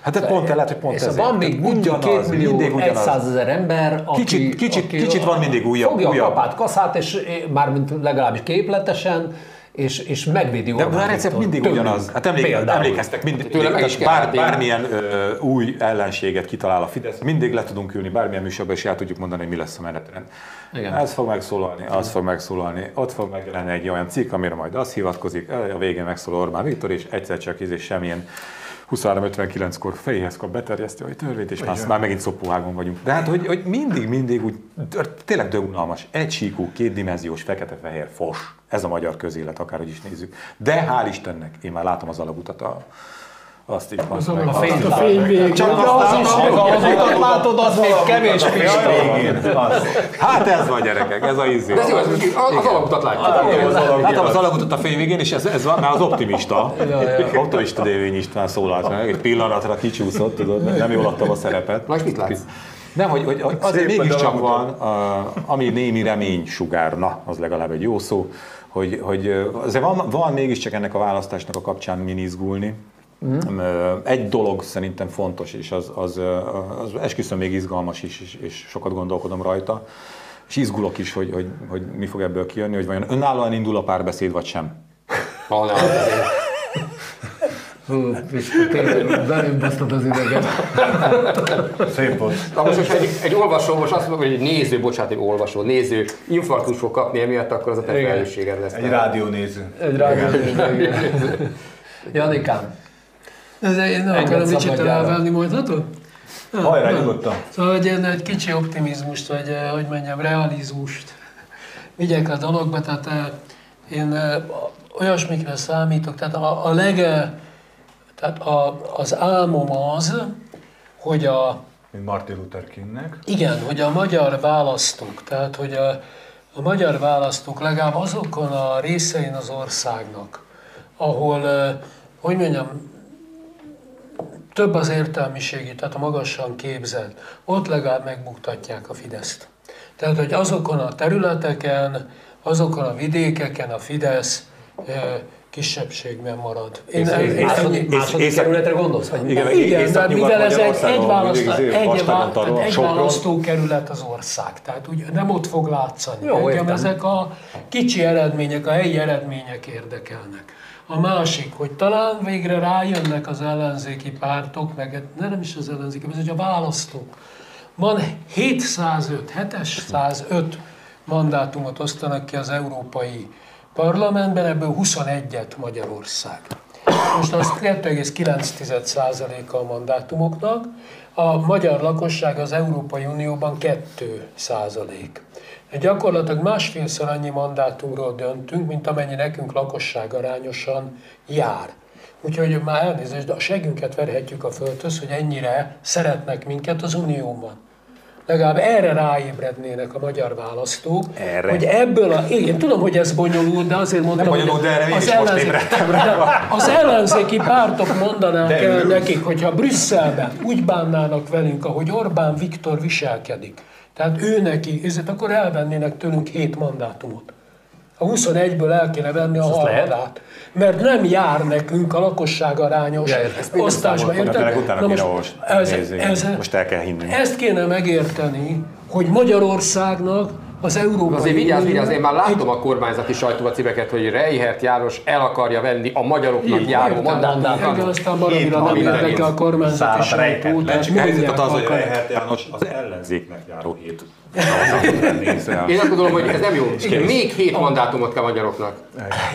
Hát ez pont lehet, hogy pont ez. Van még mindig ugyanaz, 2 millió mindig 100 ezer ember, aki, kicsit, kicsit, aki kicsit van mindig újabb. Fogja újabb. a kapát, kaszát, és mármint legalábbis képletesen, és, és megvédi De a recept mindig tőlük. ugyanaz. Hát emlék, emlékeztek, mindig, tőle meg is bár, bármilyen ö, új ellenséget kitalál a Fidesz, mindig le tudunk ülni bármilyen műsorban, és el tudjuk mondani, hogy mi lesz a menetrend. Igen. Ez fog megszólalni, az fog megszólalni, ott fog megjelenni egy olyan cikk, amire majd az hivatkozik, a végén megszólal Orbán Viktor, és egyszer csak és semmilyen 23-59-kor fejéhez kap beterjesztő a törvényt, és már, már megint szopóágon vagyunk. De hát, hogy, hogy mindig, mindig úgy, tényleg dögunalmas, egysíkú, kétdimenziós, fekete-fehér fos. Ez a magyar közélet, akárhogy is nézzük. De hál' Istennek, én már látom az alagutat a, azt is az meg. A fény, a fény végén. Csak az is, az utat látod, az még kevés pista. Hát ez van gyerekek, ez a izé. De az, az alagutat látjuk. Látom az alagutat a fény végén, és ez, ez van, már az optimista. Optimista Dévény István szólalt meg, egy pillanatra kicsúszott, tudod, nem jól adtam a szerepet. Most mit látsz? Nem, hogy, hogy, hogy azért mégiscsak van, ami némi remény sugárna, az legalább egy jó szó, hogy, hogy azért van, van mégiscsak ennek a választásnak a kapcsán min izgulni, Mm. Egy dolog szerintem fontos, és az, az, az esküszöm még izgalmas is, és, és sokat gondolkodom rajta, és izgulok is, hogy, hogy, hogy mi fog ebből kijönni, hogy vajon önállóan indul a párbeszéd, vagy sem. Ha Hú, és tényleg belém basztad az ideget. Szép volt. Na most, most egy, egy olvasó, most azt mondom, hogy egy néző, bocsánat, egy olvasó, néző infarktus fog kapni emiatt, akkor az a te felelősséged lesz. Egy rádiónéző. Egy rádiónéző. Janikám, ez én nem akarom kicsit elvenni, mondhatod? Hajrá, nyugodtan. Szóval, hogy én egy kicsi optimizmust, vagy eh, hogy mondjam, realizmust vigyek a dologba, tehát eh, én eh, olyasmikre számítok, tehát a, a leg, tehát a, az álmom az, hogy a... Mint Martin Luther Kingnek. Igen, hogy a magyar választók, tehát hogy a, a magyar választók legalább azokon a részein az országnak, ahol, hogy mondjam, több az értelmiségi, tehát a magasan képzett, ott legalább megbuktatják a Fideszt. Tehát, hogy azokon a területeken, azokon a vidékeken a Fidesz kisebbségben marad. Én, én, én, második, második kerületre gondolsz? Vagy igen, igen de mivel ez egy, egy, választó, egy, választó, egy választókerület az ország, tehát úgy nem ott fog látszani. Jó, Engem ezek a kicsi eredmények, a helyi eredmények érdekelnek. A másik, hogy talán végre rájönnek az ellenzéki pártok, meg nem is az ellenzéki, ez a választók. Van 705, 705 mandátumot osztanak ki az európai parlamentben, ebből 21-et Magyarország. Most az 2,9%-a a mandátumoknak, a magyar lakosság az Európai Unióban 2 százalék. Gyakorlatilag másfélszer annyi mandátumról döntünk, mint amennyi nekünk lakosság arányosan jár. Úgyhogy már elnézést, de a segünket verhetjük a földhöz, hogy ennyire szeretnek minket az Unióban legalább erre ráébrednének a magyar választók, erre. hogy ebből a... Igen, tudom, hogy ez bonyolult, de azért mondtam, Nem bonyolult, de erre az, ellenzék, az ellenzéki pártok mondanák de el nekik, hogyha Brüsszelben úgy bánnának velünk, ahogy Orbán Viktor viselkedik, tehát ő neki, ezért akkor elvennének tőlünk hét mandátumot. A 21-ből el kéne venni a harmadát. Mert nem jár nekünk a lakosság arányos ja, osztásba. Érted? Na most, ez, ez, most el kell hinni. Ezt kéne megérteni, hogy Magyarországnak az Európai Azért vigyázz, vigyázz, én már látom a kormányzati sajtóba címeket, hogy Reihert János el akarja venni a magyaroknak járó mandátumot. Igen, aztán baromira nem érdekel a kormányzati sajtó. Helyzet az, hogy Reihert János az ellenzéknek járó hét én azt gondolom, hogy ez nem jó. Igen, még hét mandátumot kell magyaroknak.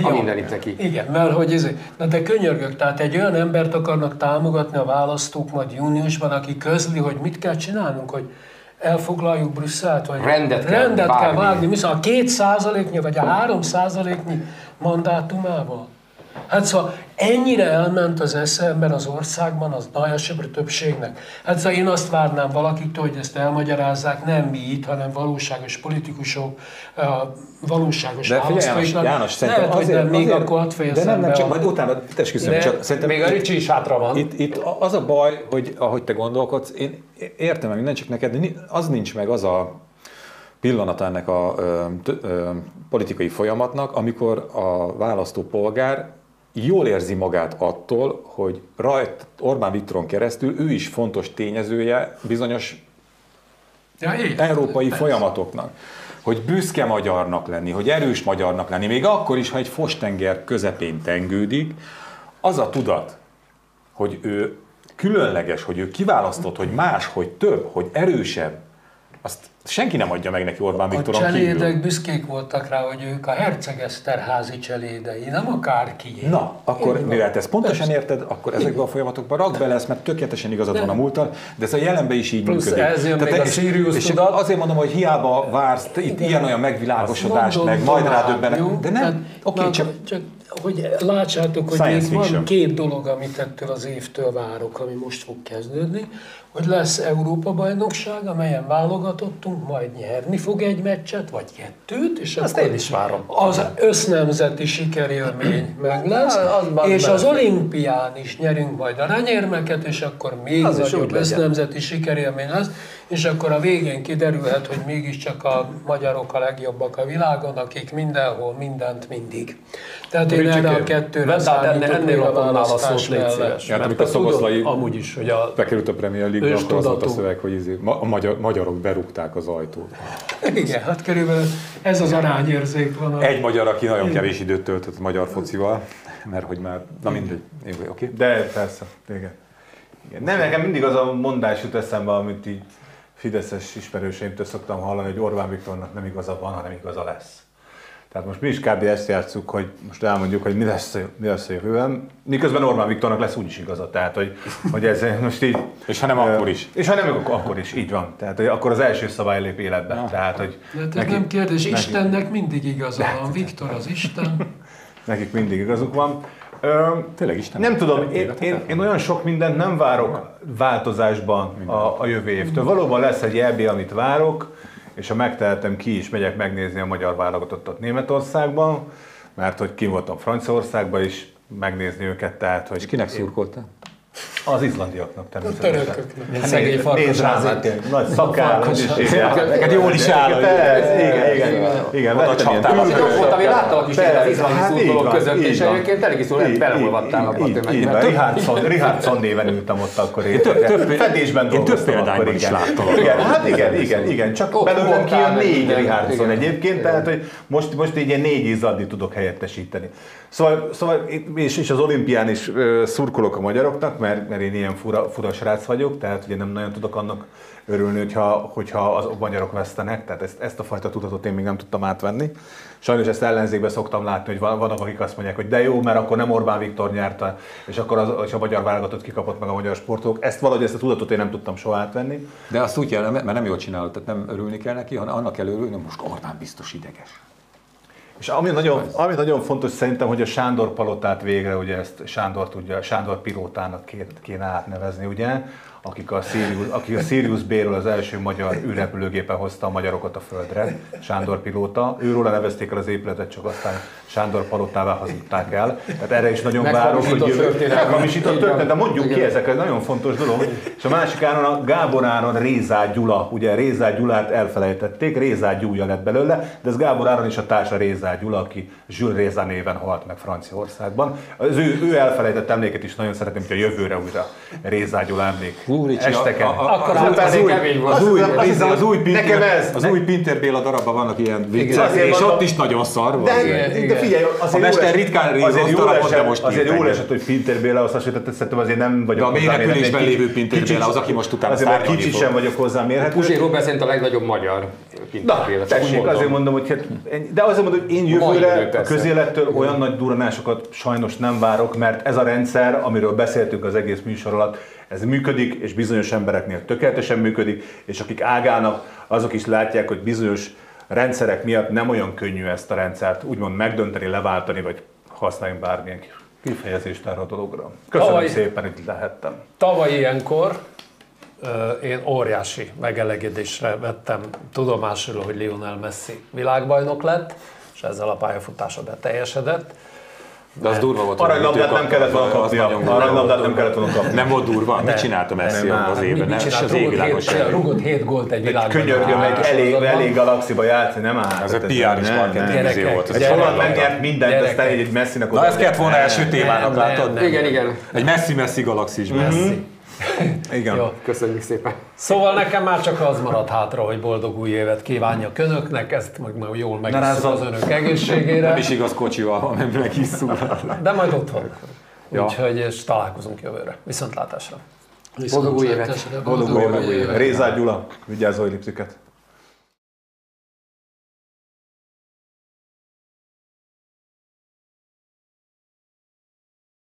A minden itt neki. Igen, mert hogy ez, na de könyörgök, tehát egy olyan embert akarnak támogatni a választók majd júniusban, aki közli, hogy mit kell csinálnunk, hogy elfoglaljuk Brüsszelt, vagy rendet kell, rendet kell vágni, mi a két százaléknyi, vagy a három százaléknyi mandátumával. Hát szóval ennyire elment az esze ebben az országban az nagy többségnek. Hát szóval én azt várnám valakiktől, hogy ezt elmagyarázzák, nem mi itt, hanem valóságos politikusok, valóságos de figyelj, János, János szerintem Lehet, azért, hogy nem, még azért, akkor hadd De nem, nem, csak a... majd utána, tesküszöm, csak szerintem... Még a Ricsi is hátra van. Itt, itt az a baj, hogy ahogy te gondolkodsz, én értem meg minden, csak neked az nincs meg az a pillanat ennek a ö, ö, politikai folyamatnak, amikor a választópolgár jól érzi magát attól, hogy rajt Orbán Viktoron keresztül ő is fontos tényezője bizonyos ja, európai persze. folyamatoknak. Hogy büszke magyarnak lenni, hogy erős magyarnak lenni, még akkor is, ha egy fostenger közepén tengődik, az a tudat, hogy ő különleges, hogy ő kiválasztott, hogy más, hogy több, hogy erősebb, azt senki nem adja meg neki Orbán Viktoron A cselédek kívül. büszkék voltak rá, hogy ők a Herceg Eszterházi cselédei, nem akárki. Na, akkor Én mivel te ezt pontosan Persze. érted, akkor ezekben a folyamatokban rak bele ezt, mert tökéletesen igazad van a múltal, de ez a jelenben is így Plusz működik. ez jön Tehát még a Sirius és tudat. Azért mondom, hogy hiába vársz itt ilyen-olyan megvilágosodást, meg majd rádöbbenek, de nem, oké, okay, csak, csak hogy látsátok, hogy még van két dolog, amit ettől az évtől várok, ami most fog kezdődni, hogy lesz Európa-bajnokság, amelyen válogatottunk, majd nyerni fog egy meccset, vagy kettőt, és Azt akkor én is várom. az össznemzeti sikerélmény meg lesz, az és az olimpián is nyerünk majd aranyérmeket, és akkor még az nagyobb össznemzeti sikerélmény lesz, és akkor a végén kiderülhet, hogy mégiscsak a magyarok a legjobbak a világon, akik mindenhol, mindent, mindig. Tehát én erre a kettőre számítok ennél a választás mellett. Hát amikor Szoboszlai amúgy is, hogy a... bekerült a Premier League-be, akkor az volt a szöveg, hogy izé, a magyar, magyarok berúgták az ajtót. Igen, hát körülbelül ez az arányérzék van. A... Egy magyar, aki nagyon kevés időt töltött a magyar focival, mert hogy már, na mindegy, oké. Okay. De persze, igen. igen. Nem, nekem mindig az a mondás jut eszembe, amit így fideszes ismerőseimtől szoktam hallani, hogy Orbán Viktornak nem igaza van, hanem igaza lesz. Tehát most mi is kb. ezt játszuk, hogy most elmondjuk, hogy mi lesz, mi lesz a jövőben, miközben Orbán Viktornak lesz úgyis igaza. Tehát, hogy, hogy ez most így... és ha nem, akkor is. És ha nem, akkor, akkor is, így van. Tehát, hogy akkor az első szabály lép életbe. Ja. Tehát, hogy De ez neki, nem kérdés, neki, Istennek mindig igaza van. Viktor az Isten. Nekik mindig igazuk van. Ö, Tényleg Isten. Nem tudom, én, én, én olyan sok mindent nem várok változásban a, a jövő évtől. Valóban lesz egy EB, amit várok, és ha megtehetem, ki is megyek megnézni a magyar válogatottat Németországban, mert hogy ki voltam Franciaországban is megnézni őket, tehát hogy... És kinek szurkoltál? Az izlandiaknak A természetesen. törököknek. Ilyen szegény Nézd farkas rám, azért. hát tényleg nagy szakáll, Neked jól is áll, hogy- Igen, igen, igen. Voltam, én láttalak is az izlandi Hát szurkolók között, és egyébként elég szól, így- abba a tömegben. Richardson, Richardson néven ültem ott akkor én. több- több- Fedésben én több dolgoztam akkor, is igen. láttam. Igen, hát igen, igen, igen. Csak belőlem kijön meg négy. Richardson egyébként, tehát hogy most, most így ilyen négy izaddi tudok helyettesíteni. Szóval, szóval és, és az olimpián is szurkolok a magyaroknak, mert, mert én ilyen fura, fura srác vagyok, tehát ugye nem nagyon tudok annak örülni, hogyha, hogyha az magyarok vesztenek, tehát ezt, ezt a fajta tudatot én még nem tudtam átvenni. Sajnos ezt ellenzékben szoktam látni, hogy van- vannak, akik azt mondják, hogy de jó, mert akkor nem Orbán Viktor nyerte, és akkor az, és a magyar válogatott kikapott meg a magyar sportolók. Ezt valahogy ezt a tudatot én nem tudtam soha átvenni. De azt úgy kell, mert nem jól csinálod, tehát nem örülni kell neki, hanem annak kell örülni, hogy most Orbán biztos ideges. És ami nagyon, ami nagyon fontos szerintem, hogy a Sándor palotát végre, ugye ezt Sándor tudja, Sándor pilótának kéne, átnevezni, ugye, akik a Sirius, akik a Sirius B-ről az első magyar űrrepülőgépen hozta a magyarokat a földre, Sándor pilóta. Őróla nevezték el az épületet, csak aztán Sándor palotává hazudták el. Tehát erre is nagyon várok, hogy Meghamisított történet. De mondjuk ki, ezek egy nagyon fontos dolog. És a másik áron a Gábor Áron Rézá Gyula, ugye Rézá Gyulát elfelejtették, Rézá Gyúja lett belőle, de ez Gábor Áron is a társa Rézá Gyula, aki Jules Rézá néven halt meg Franciaországban. Az ő, ő elfelejtett emléket is nagyon szeretném, hogy a jövőre újra Rézá Gyula emlék. Hú, Ricsi, Esteken. a- a- Akkor az- az új-. Az új, az, az új Pintér, nekem ez- az új Pintér Béla darabban vannak ilyen viccek, és ott is nagyon szar volt. De, de figyelj, azért A mester ritkán jó darabot, de most Azért jól esett, hogy Pinter Bélához hasonlított, szerintem azért nem vagyok De a mély hozzá repülésben mérhető. lévő Pintér Béla az, aki most utána Azért, szárnyalni kicsit sem vagyok hozzá mérhető. Puzsér Robert szerint a legnagyobb magyar Pintér Béla. tessék, azért mondom, hogy hát, de azért mondom, hogy én jövőre a közélettől olyan nagy duranásokat sajnos nem várok, mert ez a rendszer, amiről beszéltünk az egész műsor alatt, ez működik, és bizonyos embereknél tökéletesen működik, és akik ágálnak, azok is látják, hogy bizonyos rendszerek miatt nem olyan könnyű ezt a rendszert úgymond megdönteni, leváltani, vagy használjunk bármilyen kifejezést erre a dologra. Köszönöm Tavaly- szépen, itt lehettem. Tavaly ilyenkor én óriási megelégedésre vettem tudomásul, hogy Lionel Messi világbajnok lett, és ezzel a pályafutása beteljesedett. De az durva volt. Aranylabdát nem kellett volna durva Aranylabdát nem kellett volna kapnia. Nem volt durva? Mit csináltam abban az évben? Nem, és az sem. rugott hét gólt egy világbajnok. Könyörgöm, egy elég, elég galaxiba játszani, nem áll. Ez egy PR is nem, marketing nem. volt. ez Egy holland megnyert mindent, aztán egy, messzinek Na ezt kellett volna első témának, látod? Igen, igen. Egy messzi-messzi galaxisban. Igen. Jó. Köszönjük szépen. Szóval nekem már csak az maradt hátra, hogy boldog új évet kívánjak önöknek, ezt meg majd jól megisszuk az önök egészségére, Nem is igaz kocsival, hanem megisszuk. de majd otthon. Ja. Úgyhogy és találkozunk jövőre. Viszontlátásra. Boldog új évet. Boldog új évet. Rézá Gyula, vigyázz, lipsziket.